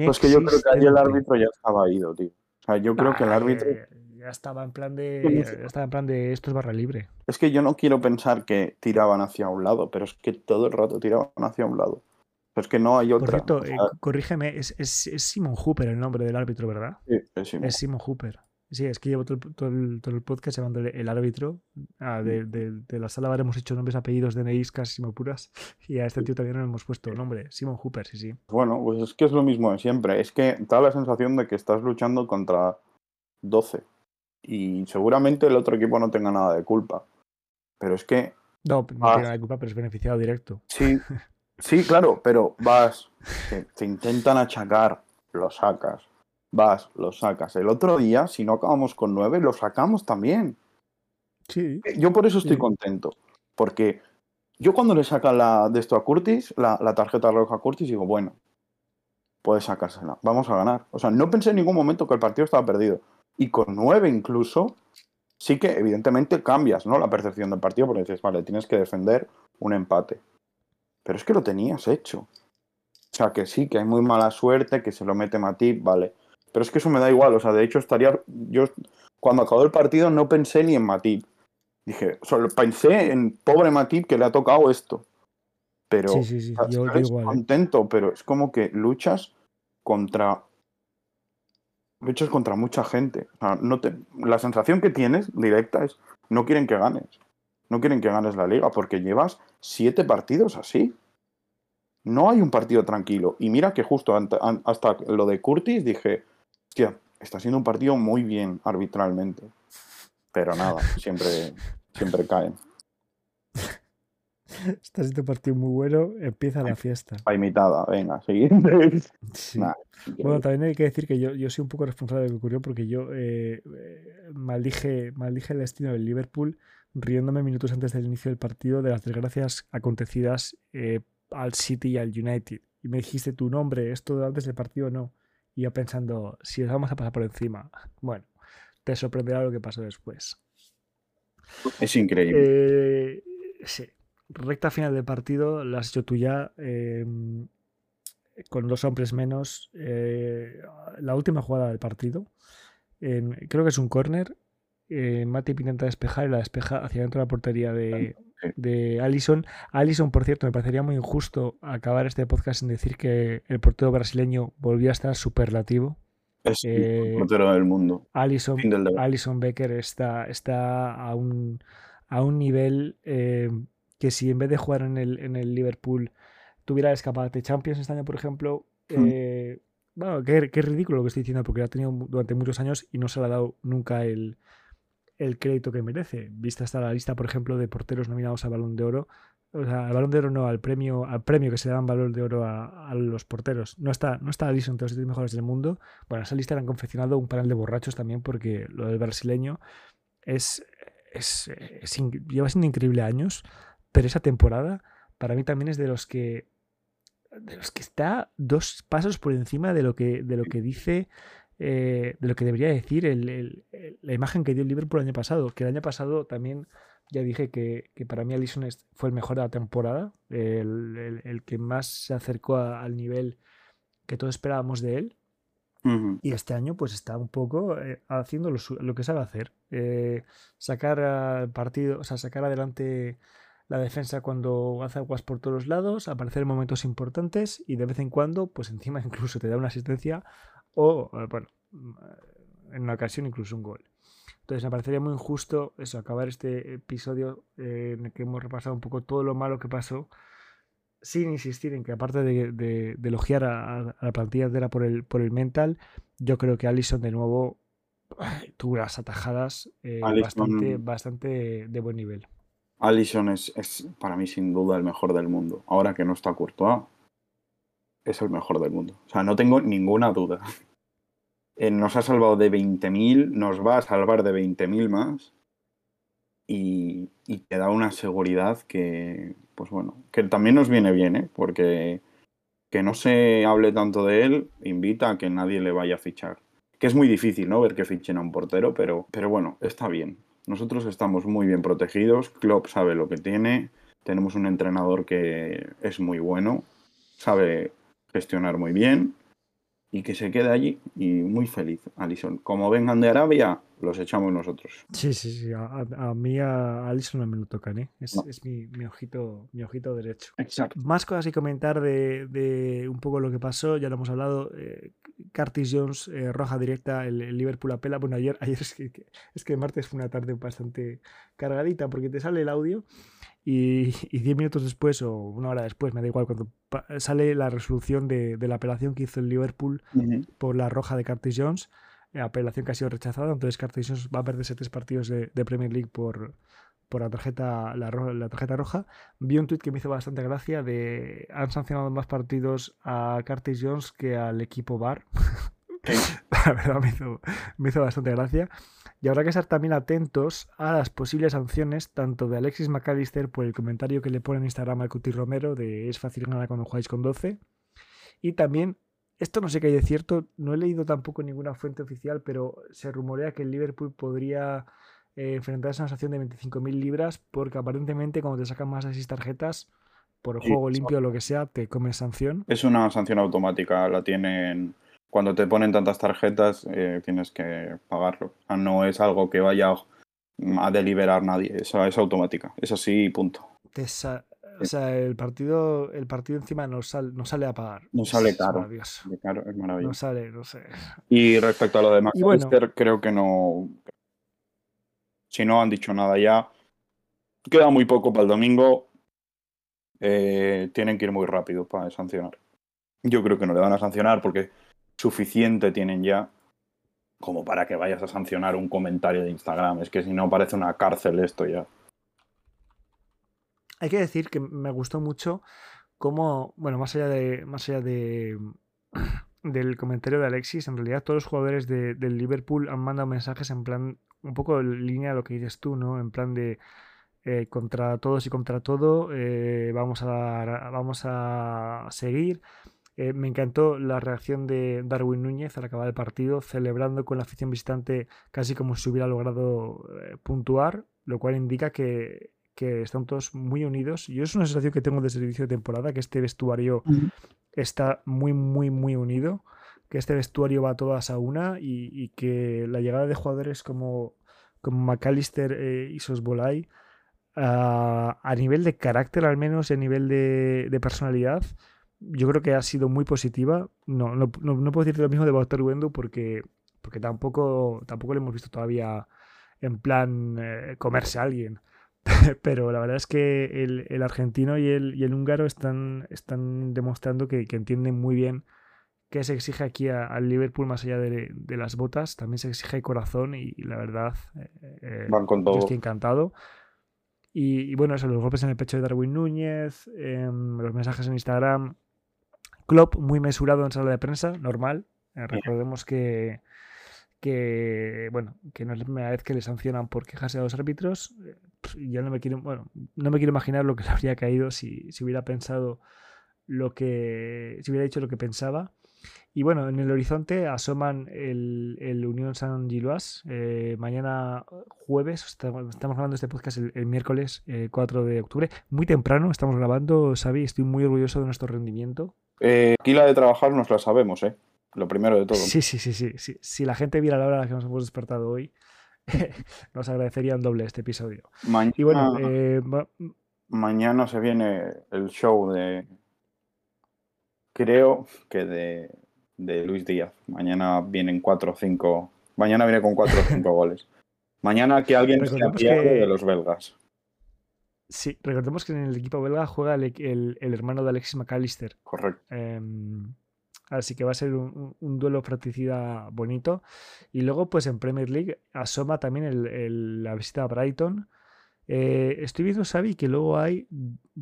Pues que yo creo que ahí el árbitro ya estaba ido, tío. O sea, yo creo que el Ah, árbitro. eh, ya estaba en plan de. Ya estaba en plan de esto es barra libre. Es que yo no quiero pensar que tiraban hacia un lado, pero es que todo el rato tiraban hacia un lado. Pero es que no hay Por otra. cierto, o sea, eh, corrígeme, es, es, es Simon Hooper el nombre del árbitro, ¿verdad? sí, pésimo. Es Simon Hooper. Sí, es que llevo todo el, todo el, todo el podcast llamándole el árbitro. Ah, de, de- de la sala hemos hecho nombres, apellidos, DNIs casi me puras. Y a este tío también le hemos puesto nombre. Simon Hooper, sí, sí. Bueno, pues es que es lo mismo de siempre. Es que da la sensación de que estás luchando contra 12. Y seguramente el otro equipo no tenga nada de culpa. Pero es que No, no tiene nada de culpa, pero es beneficiado directo. sí, sí, claro, pero vas, te, te intentan achacar, lo sacas. Vas, lo sacas. El otro día, si no acabamos con 9, lo sacamos también. Sí. Yo por eso estoy Sí. contento. Porque yo cuando le sacan la, de esto a Curtis, la, la tarjeta roja a Curtis, digo, bueno, puedes sacársela, vamos a ganar. O sea, no pensé en ningún momento que el partido estaba perdido. Y con nueve incluso, sí que evidentemente cambias ¿no? la percepción del partido porque dices, vale, tienes que defender un empate. Pero es que lo tenías hecho. O sea, que sí, que hay muy mala suerte, que se lo mete Matip, vale. Pero es que eso me da igual. O sea, de hecho estaría... Yo cuando acabó el partido no pensé ni en Matip. Dije, solo pensé en pobre Matip que le ha tocado esto. Pero Sí, sí, sí. Yo, igual. ¿eh? contento, pero es como que luchas contra. Luchas contra mucha gente. O sea, no te... La sensación que tienes directa es no quieren que ganes. No quieren que ganes la liga porque llevas siete partidos así. No hay un partido tranquilo. Y mira que justo hasta lo de Curtis dije, hostia, está siendo un partido muy bien arbitralmente. Pero nada, siempre, siempre caen. Está siendo un partido muy bueno, empieza la fiesta. La imitada, venga, siguiente. Sí. Nah, Bueno, también hay que decir que yo, yo soy un poco responsable de lo que ocurrió porque yo eh, eh, maldije, maldije el destino del Liverpool riéndome minutos antes del inicio del partido de las desgracias acontecidas eh, al City y al United. Y me dijiste tu nombre, esto antes del partido no. Y yo pensando, si os vamos a pasar por encima. Bueno, te sorprenderá lo que pasó después. Es increíble. Eh, sí. Recta final del partido, la has hecho tú ya. eh, con dos hombres menos. eh, la última jugada del partido. creo que es un córner. Eh, Matip intenta despejar y la despeja hacia dentro de la portería de. De Allison. Allison, por cierto, me parecería muy injusto acabar este podcast sin decir que el portero brasileño volvió a estar superlativo. es eh, el portero del mundo. Allison, del debate. Alison Becker está, está a, un, a un nivel eh, que si en vez de jugar en el, en el Liverpool tuviera el escaparate Champions este año, por ejemplo, eh, bueno, qué, qué ridículo lo que estoy diciendo, porque lo ha tenido durante muchos años y no se le ha dado nunca el, el crédito que merece. Vista hasta la lista, por ejemplo, de porteros nominados al Balón de Oro. O sea, al Balón de Oro no, al premio, al premio que se le dan Balón de Oro a, a los porteros. No está, no está entre los 7 mejores del mundo. Bueno, a esa lista le han confeccionado un panel de borrachos también, porque lo del brasileño es, es, es lleva siendo increíble años, pero esa temporada para mí también es de los que de los que está dos pasos por encima de lo que, de lo que dice eh, de lo que debería decir la imagen que dio el Liverpool el año pasado. Que el año pasado también ya dije que, para mí Alisson fue el mejor de la temporada, el, que más se acercó al nivel que todos esperábamos de él. Y este año pues está un poco eh, haciendo lo, que sabe hacer. Eh, sacar al partido, o sea, sacar adelante la defensa cuando hace aguas por todos lados, aparecer en momentos importantes y de vez en cuando, pues encima incluso te da una asistencia o, eh, bueno, en una ocasión incluso un gol. Entonces me parecería muy injusto eso, acabar este episodio en el que hemos repasado un poco todo lo malo que pasó sin insistir en que aparte de, elogiar a, la plantilla entera por el, por el mental, yo creo que Allison de nuevo tuvo las atajadas eh, bastante, bastante de buen nivel. Allison es, para mí sin duda el mejor del mundo. Ahora que no está Courtois, es el mejor del mundo. O sea, no tengo ninguna duda. Eh, nos ha salvado de 20.000, nos va a salvar de 20.000 más y, te da una seguridad que, pues bueno, que también nos viene bien, ¿eh? porque que no se hable tanto de él invita a que nadie le vaya a fichar. Que es muy difícil, ¿no? Ver que fichen a un portero, pero, pero bueno, está bien. Nosotros estamos muy bien protegidos, Klopp sabe lo que tiene, tenemos un entrenador que es muy bueno, sabe gestionar muy bien y que se quede allí y muy feliz, Alison. Como vengan de Arabia, los echamos nosotros. Sí, sí, sí. A, mí a Alison no me lo tocan, ¿eh? Es, mi, ojito, mi ojito derecho. Exacto. Más cosas y comentar de, un poco lo que pasó, ya lo hemos hablado. Eh, Curtis Jones, eh, roja directa, el, Liverpool apela. Bueno, ayer, ayer es que, es que el martes fue una tarde bastante cargadita porque te sale el audio y, diez minutos después o una hora después, me da igual, cuando sale la resolución de, la apelación que hizo el Liverpool por la roja de Curtis Jones, eh, apelación que ha sido rechazada, entonces Curtis Jones va a perderse tres partidos de, Premier League por, por la tarjeta, la, la, tarjeta roja. Vi un tuit que me hizo bastante gracia de han sancionado más partidos a Curtis Jones que al equipo Bar. la verdad me hizo, me hizo bastante gracia. Y habrá que estar también atentos a las posibles sanciones tanto de Alexis McAllister por el comentario que le pone en Instagram a Cuti Romero de es fácil ganar cuando jugáis con 12. Y también, esto no sé qué hay de cierto, no he leído tampoco ninguna fuente oficial, pero se rumorea que el Liverpool podría eh, enfrentarse a una sanción de 25.000 libras porque aparentemente cuando te sacan más de 6 tarjetas por juego limpio o lo que sea, te comen sanción. Es una sanción automática, la tienen cuando te ponen tantas tarjetas eh, tienes que pagarlo. O sea, no es algo que vaya a deliberar nadie, Esa es automática. Es así, punto. o sea, el partido, el partido encima no, no sale a pagar. No sale caro. Es es maravilloso. No sale, no sé. Y respecto a lo de Max creo que no. Si no han dicho nada ya, queda muy poco para el domingo. Eh, tienen que ir muy rápido para sancionar. Yo creo que no le van a sancionar porque suficiente tienen ya como para que vayas a sancionar un comentario de Instagram. Es que si no parece una cárcel esto ya. Hay que decir que me gustó mucho cómo, bueno, más allá de, más allá de del comentario de Alexis, en realidad todos los jugadores de, del Liverpool han mandado mensajes en plan, un poco en línea de lo que dices tú, ¿no? En plan de eh, contra todos y contra todo, eh, vamos, a, vamos a seguir. Eh, me encantó la reacción de Darwin Núñez al acabar el partido, celebrando con la afición visitante casi como si hubiera logrado eh, puntuar, lo cual indica que, están todos muy unidos. Yo es una sensación que tengo de servicio de temporada, que este vestuario está muy, muy, muy unido, que este vestuario va todas a una y, que la llegada de jugadores como, como McAllister eh, y Sosbolay, a nivel de carácter al menos, a nivel de personalidad, yo creo que ha sido muy positiva. No, no, no, puedo decirte lo mismo de Walter Wendo porque, porque tampoco, tampoco lo hemos visto todavía en plan eh, comerse a alguien. Pero la verdad es que el, el argentino y el, y el, húngaro están, están demostrando que, que, entienden muy bien qué se exige aquí al Liverpool más allá de, de, las botas. También se exige corazón y, la verdad, eh, eh, yo estoy encantado. Y, bueno, eso, los golpes en el pecho de Darwin Núñez, em, los mensajes en Instagram, Klopp muy mesurado en sala de prensa, normal. Eh, recordemos que, que, bueno, que no es la primera vez que le sancionan por quejarse a los árbitros. Eh, yo no me quiero, bueno, no me quiero imaginar lo que le habría caído si, si hubiera pensado lo que, si hubiera dicho lo que pensaba. Y bueno, en el horizonte asoman el, el Unión San Giluas. Eh, mañana jueves, estamos, grabando este podcast el, miércoles 4 eh, de octubre. Muy temprano estamos grabando, Xavi. Estoy muy orgulloso de nuestro rendimiento. Eh, aquí la de trabajar nos la sabemos, ¿eh? Lo primero de todo. Sí, sí, sí, sí. Si la gente viera la hora a la que nos hemos despertado hoy, nos agradecerían doble este episodio. Mañana, y bueno, mañana se viene el show de. Creo que de de Luis Díaz. Mañana vienen cuatro o cinco. Mañana viene con cuatro o cinco goles. Mañana que alguien se de los belgas. Sí, recordemos que en el equipo belga juega el, hermano de Alexis McAllister. Correcto. Em, así que va a ser un, duelo fratricida bonito. Y luego, pues en Premier League asoma también la visita a Brighton. Eh, estoy viendo, Xavi, que luego hay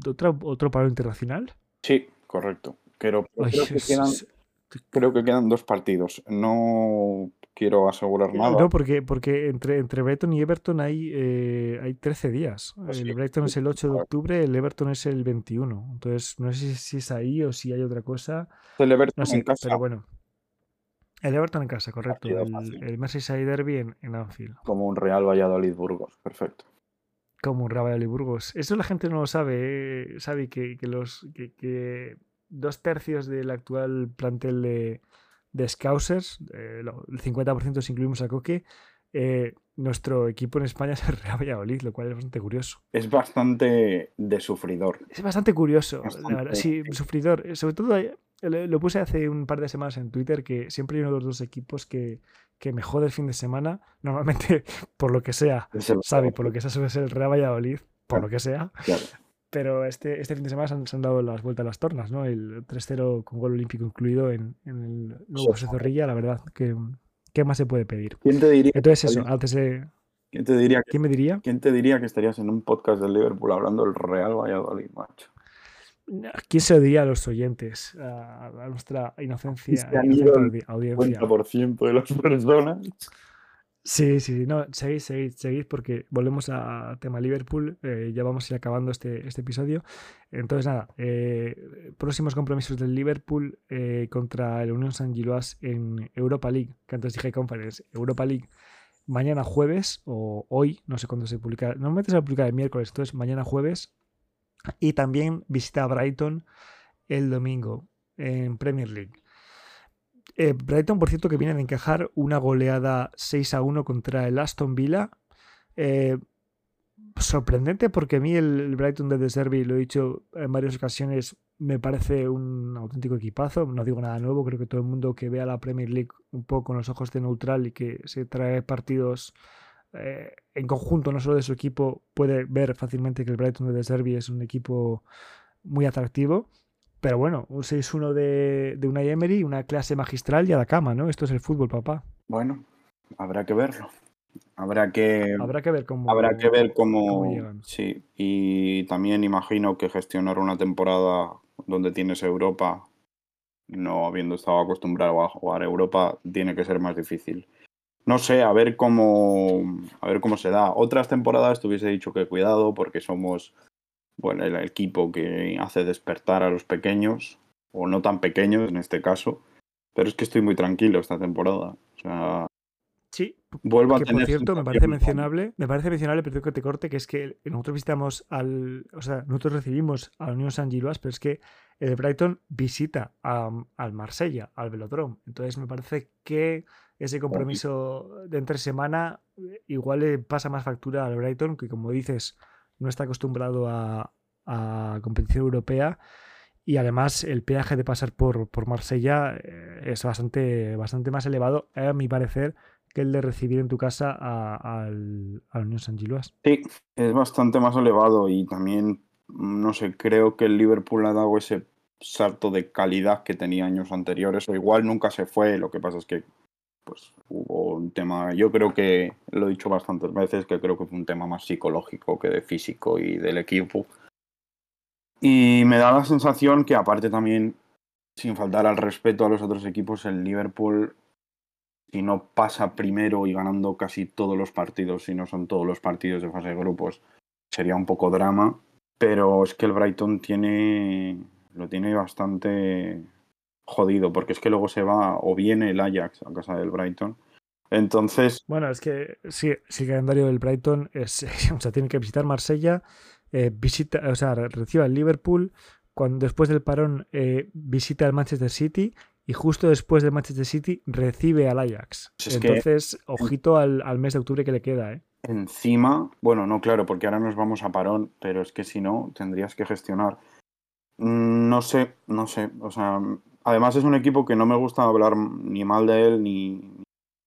otro, otro paro internacional. Sí, correcto. Pero, creo que quedan, creo que quedan dos partidos. No quiero asegurar eh, nada. No, porque, porque entre, entre Brighton y Everton hay, eh, hay 13 días. Pues el Brighton es el 8 de octubre, el Everton es el 21. Entonces, no sé si es ahí o si hay otra cosa. El Everton en casa. Pero bueno. El Everton en casa, correcto. El, el, Merseyside Derby en, en, Anfield. Como un Real Valladolid Burgos, perfecto. Como un Real Valladolid Burgos. Eso la gente no lo sabe, eh, sabe que, que los que dos tercios del actual plantel de, de Scousers, eh, el 50% si incluimos a Coque, eh, nuestro equipo en España es el Real Valladolid, lo cual es bastante curioso. Es bastante de sufridor. Es bastante curioso, Sí, sufridor. Eh, sobre todo, lo puse hace un par de semanas en Twitter, que siempre hay uno de los dos equipos que, que me jode el fin de semana, normalmente por lo que sea, sabe, por lo que sea suele ser el Real Valladolid, por lo que sea. Pero este, este fin de semana se han, dado las vueltas a las tornas, ¿no? El 3-0 con gol olímpico incluido en, el nuevo José Zorrilla, la verdad, que ¿qué más se puede pedir? ¿Quién te diría? Entonces eso, antes ¿Quién te diría? ¿Quién me diría? ¿Quién te diría que estarías en un podcast del Liverpool hablando del Real Valladolid, macho? ¿Quién se diría a los oyentes? A, nuestra inocencia, inocencia audiencia. El 50% de las personas. Sí, sí, no, seguid, seguid, seguid, porque volvemos a tema Liverpool, eh, ya vamos a ir acabando este, este episodio. Entonces, nada, eh, próximos compromisos del Liverpool eh, contra el Unión San Giloas en Europa League, que antes dije Conference, Europa League, mañana jueves o hoy, no sé cuándo se publica, normalmente se va a publicar el miércoles, entonces mañana jueves, y también visita a Brighton el domingo en Premier League. Eh, Brighton, por cierto, que viene de encajar una goleada 6 a 1 contra el Aston Villa. Eh, sorprendente porque a mí el, Brighton de The lo he dicho en varias ocasiones, me parece un auténtico equipazo. No digo nada nuevo, creo que todo el mundo que vea la Premier League un poco con los ojos de neutral y que se trae partidos eh, en conjunto, no solo de su equipo, puede ver fácilmente que el Brighton de The es un equipo muy atractivo. Pero bueno, un 6-1 de, de una Emery, una clase magistral y a la cama, ¿no? Esto es el fútbol, papá. Bueno, habrá que verlo. Habrá que, habrá que ver cómo. Habrá que ver cómo. sí, y también imagino que gestionar una temporada donde tienes Europa, no habiendo estado acostumbrado a jugar Europa, tiene que ser más difícil. No sé, a ver cómo, a ver cómo se da. Otras temporadas te hubiese dicho que cuidado porque somos bueno, el equipo que hace despertar a los pequeños, o no tan pequeños en este caso, pero es que estoy muy tranquilo esta temporada. O sea, sí, vuelvo a que por cierto me parece mencionable, me parece mencionable, pero que te corte, que es que nosotros visitamos al, o sea, nosotros recibimos a la Unión San Giloas, pero es que el Brighton visita al Marsella, al Velodrome. Entonces me parece que ese compromiso de entre semana igual le pasa más factura al Brighton, que como dices, no está acostumbrado a, competición europea y además el peaje de pasar por, por Marsella eh, es bastante, bastante más elevado, a mi parecer, que el de recibir en tu casa al, al Unión San Giluas. Sí, es bastante más elevado y también, no sé, creo que el Liverpool ha dado ese salto de calidad que tenía años anteriores, o igual nunca se fue, lo que pasa es que pues hubo un tema, yo creo que lo he dicho bastantes veces, que creo que fue un tema más psicológico que de físico y del equipo. Y me da la sensación que aparte también, sin faltar al respeto a los otros equipos, el Liverpool, si no pasa primero y ganando casi todos los partidos, si no son todos los partidos de fase de grupos, sería un poco drama. Pero es que el Brighton tiene, lo tiene bastante, jodido, porque es que luego se va o viene el Ajax a casa del Brighton. Entonces. Bueno, es que sí, sí, el calendario del Brighton es. O sea, tiene que visitar Marsella, eh, visita, o sea, recibe al Liverpool, cuando después del parón eh, visita al Manchester City y justo después del Manchester City recibe al Ajax. Entonces, ojito al, al, mes de octubre que le queda, ¿eh? Encima, bueno, no, claro, porque ahora nos vamos a parón, pero es que si no, tendrías que gestionar. Mm, no sé, no sé. O sea, además es un equipo que no me gusta hablar ni mal de él ni,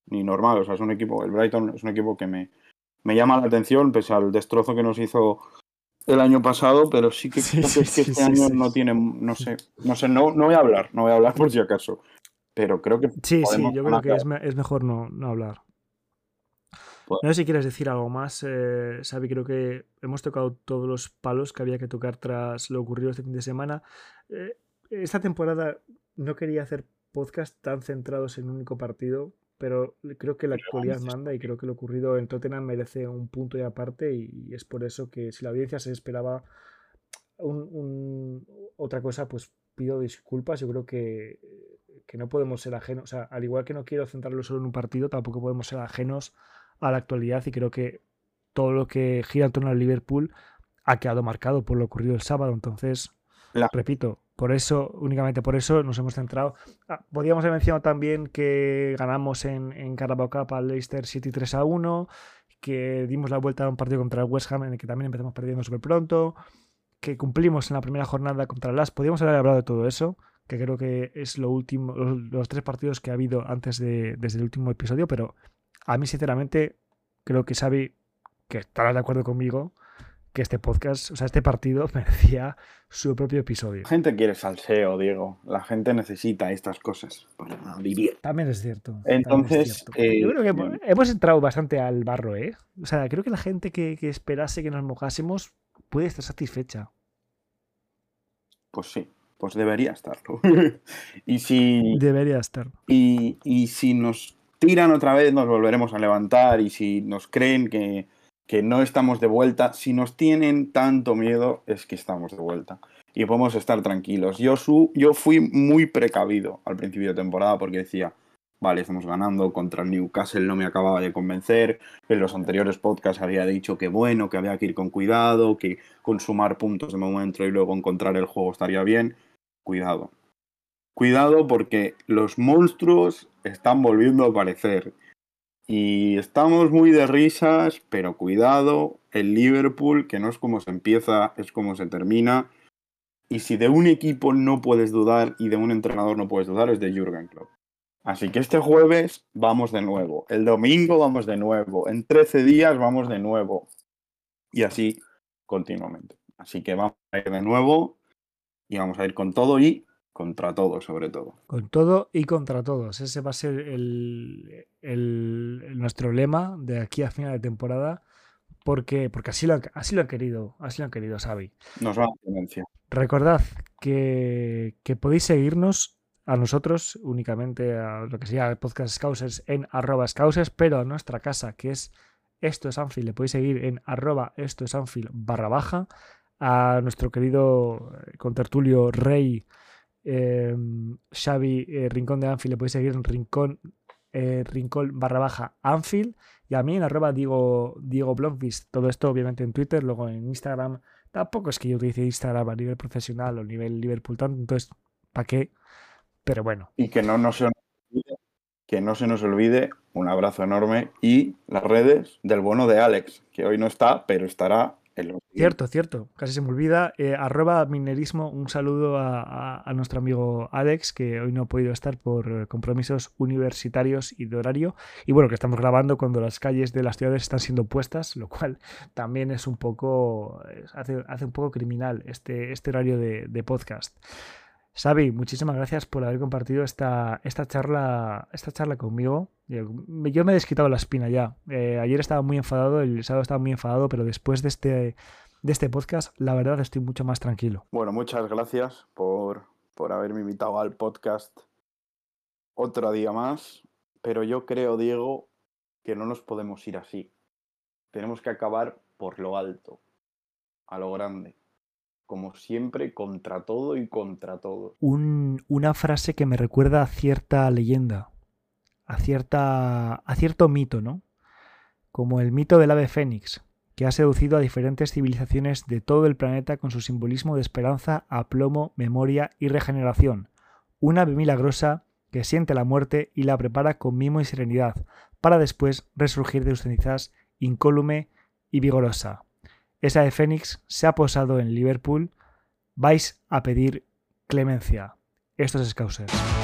ni normal. O sea, es un equipo, el Brighton es un equipo que me, me llama la atención, pese al destrozo que nos hizo el año pasado, pero sí que creo que, este año no tiene, no sé, no sé, no, no voy a hablar, no voy a hablar por si acaso. Pero creo que. Sí, sí, yo creo que es, es mejor no, no hablar. Pues no sé si quieres decir algo más, eh, Xavi. Creo que hemos tocado todos los palos que había que tocar tras lo ocurrido este fin de semana. Eh, esta temporada no quería hacer podcast tan centrados en un único partido, pero creo que la actualidad manda y creo que lo ocurrido en Tottenham merece un punto y aparte y es por eso que si la audiencia se esperaba un, otra cosa, pues pido disculpas. Yo creo que, que no podemos ser ajenos, o sea, al igual que no quiero centrarlo solo en un partido, tampoco podemos ser ajenos a la actualidad y creo que todo lo que gira en torno al Liverpool ha quedado marcado por lo ocurrido el sábado. Entonces, repito, por eso, únicamente por eso nos hemos centrado. Ah, podríamos haber mencionado también que ganamos en, en Carabao Cup al Leicester City 3 a 1, que dimos la vuelta a un partido contra el West Ham en el que también empezamos perdiendo súper pronto, que cumplimos en la primera jornada contra el Las. Podríamos haber hablado de todo eso, que creo que es lo último, los, tres partidos que ha habido antes de, desde el último episodio, pero a mí sinceramente creo que Xavi, que estará de acuerdo conmigo, que este podcast, o sea, este partido merecía su propio episodio. La gente quiere salseo, Diego. La gente necesita estas cosas para vivir. También es cierto. Entonces, eh, yo creo que hemos entrado bastante al barro, ¿eh? O sea, creo que la gente que, esperase que nos mojásemos puede estar satisfecha. Pues sí, pues debería estarlo. y si. Debería estar. Y, y si nos tiran otra vez, nos volveremos a levantar. Y si nos creen que que no estamos de vuelta. Si nos tienen tanto miedo, es que estamos de vuelta. Y podemos estar tranquilos. Yo, su, yo fui muy precavido al principio de temporada porque decía, vale, estamos ganando contra el Newcastle, no me acababa de convencer. En los anteriores podcasts había dicho que bueno, que había que ir con cuidado, que consumar puntos de momento y luego encontrar el juego estaría bien. Cuidado. Cuidado porque los monstruos están volviendo a aparecer. Y estamos muy de risas, pero cuidado, el Liverpool, que no es como se empieza, es como se termina. Y si de un equipo no puedes dudar y de un entrenador no puedes dudar, es de Jürgen Klopp. Así que este jueves vamos de nuevo, el domingo vamos de nuevo, en 13 días vamos de nuevo. Y así continuamente. Así que vamos a ir de nuevo y vamos a ir con todo y contra todo, sobre todo. Con todo y contra todos. Ese va a ser el, nuestro lema de aquí a final de temporada. Porque, porque así, lo, así lo han querido, así lo han querido, Xavi. Nos va a tendencia. Recordad que, que, podéis seguirnos a nosotros, únicamente a lo que sea el podcast Scousers en arroba Scousers, pero a nuestra casa, que es esto es Anfield, le podéis seguir en arroba esto es Anfield barra baja. A nuestro querido eh, contertulio Rey Em, Xavi eh, Rincón de Anfield, le podéis seguir en Rincón, eh, Rincón barra baja Anfield y a mí en arroba Diego, Diego. Todo esto obviamente en Twitter, luego en Instagram. Tampoco es que yo utilice Instagram a nivel profesional o a nivel Liverpool tanto, entonces, ¿para qué? Pero bueno. Y que no, no se olvide, que no se nos olvide un abrazo enorme y las redes del bono de Alex, que hoy no está, pero estará Cierto, cierto, casi se me olvida. Eh, arroba minerismo, un saludo a, nuestro amigo Alex, que hoy no ha podido estar por eh, compromisos universitarios y de horario. Y bueno, que estamos grabando cuando las calles de las ciudades están siendo puestas, lo cual también es un poco, hace, hace un poco criminal este, este horario de, de podcast. Xavi, muchísimas gracias por haber compartido esta, esta, charla, esta charla conmigo. Yo me he desquitado la espina ya. Eh, ayer estaba muy enfadado, el sábado estaba muy enfadado, pero después de este, de este podcast, la verdad estoy mucho más tranquilo. Bueno, muchas gracias por, por haberme invitado al podcast otro día más. Pero yo creo, Diego, que no nos podemos ir así. Tenemos que acabar por lo alto, a lo grande. Como siempre, contra todo y contra todo. una frase que me recuerda a cierta leyenda, a, cierta, a cierto mito, ¿no? Como el mito del ave fénix, que ha seducido a diferentes civilizaciones de todo el planeta con su simbolismo de esperanza, aplomo, memoria y regeneración. Una ave milagrosa que siente la muerte y la prepara con mimo y serenidad, para después resurgir de sus cenizas incólume y vigorosa. Esa de Fénix se ha posado en Liverpool. Vais a pedir clemencia. Estos Scousers.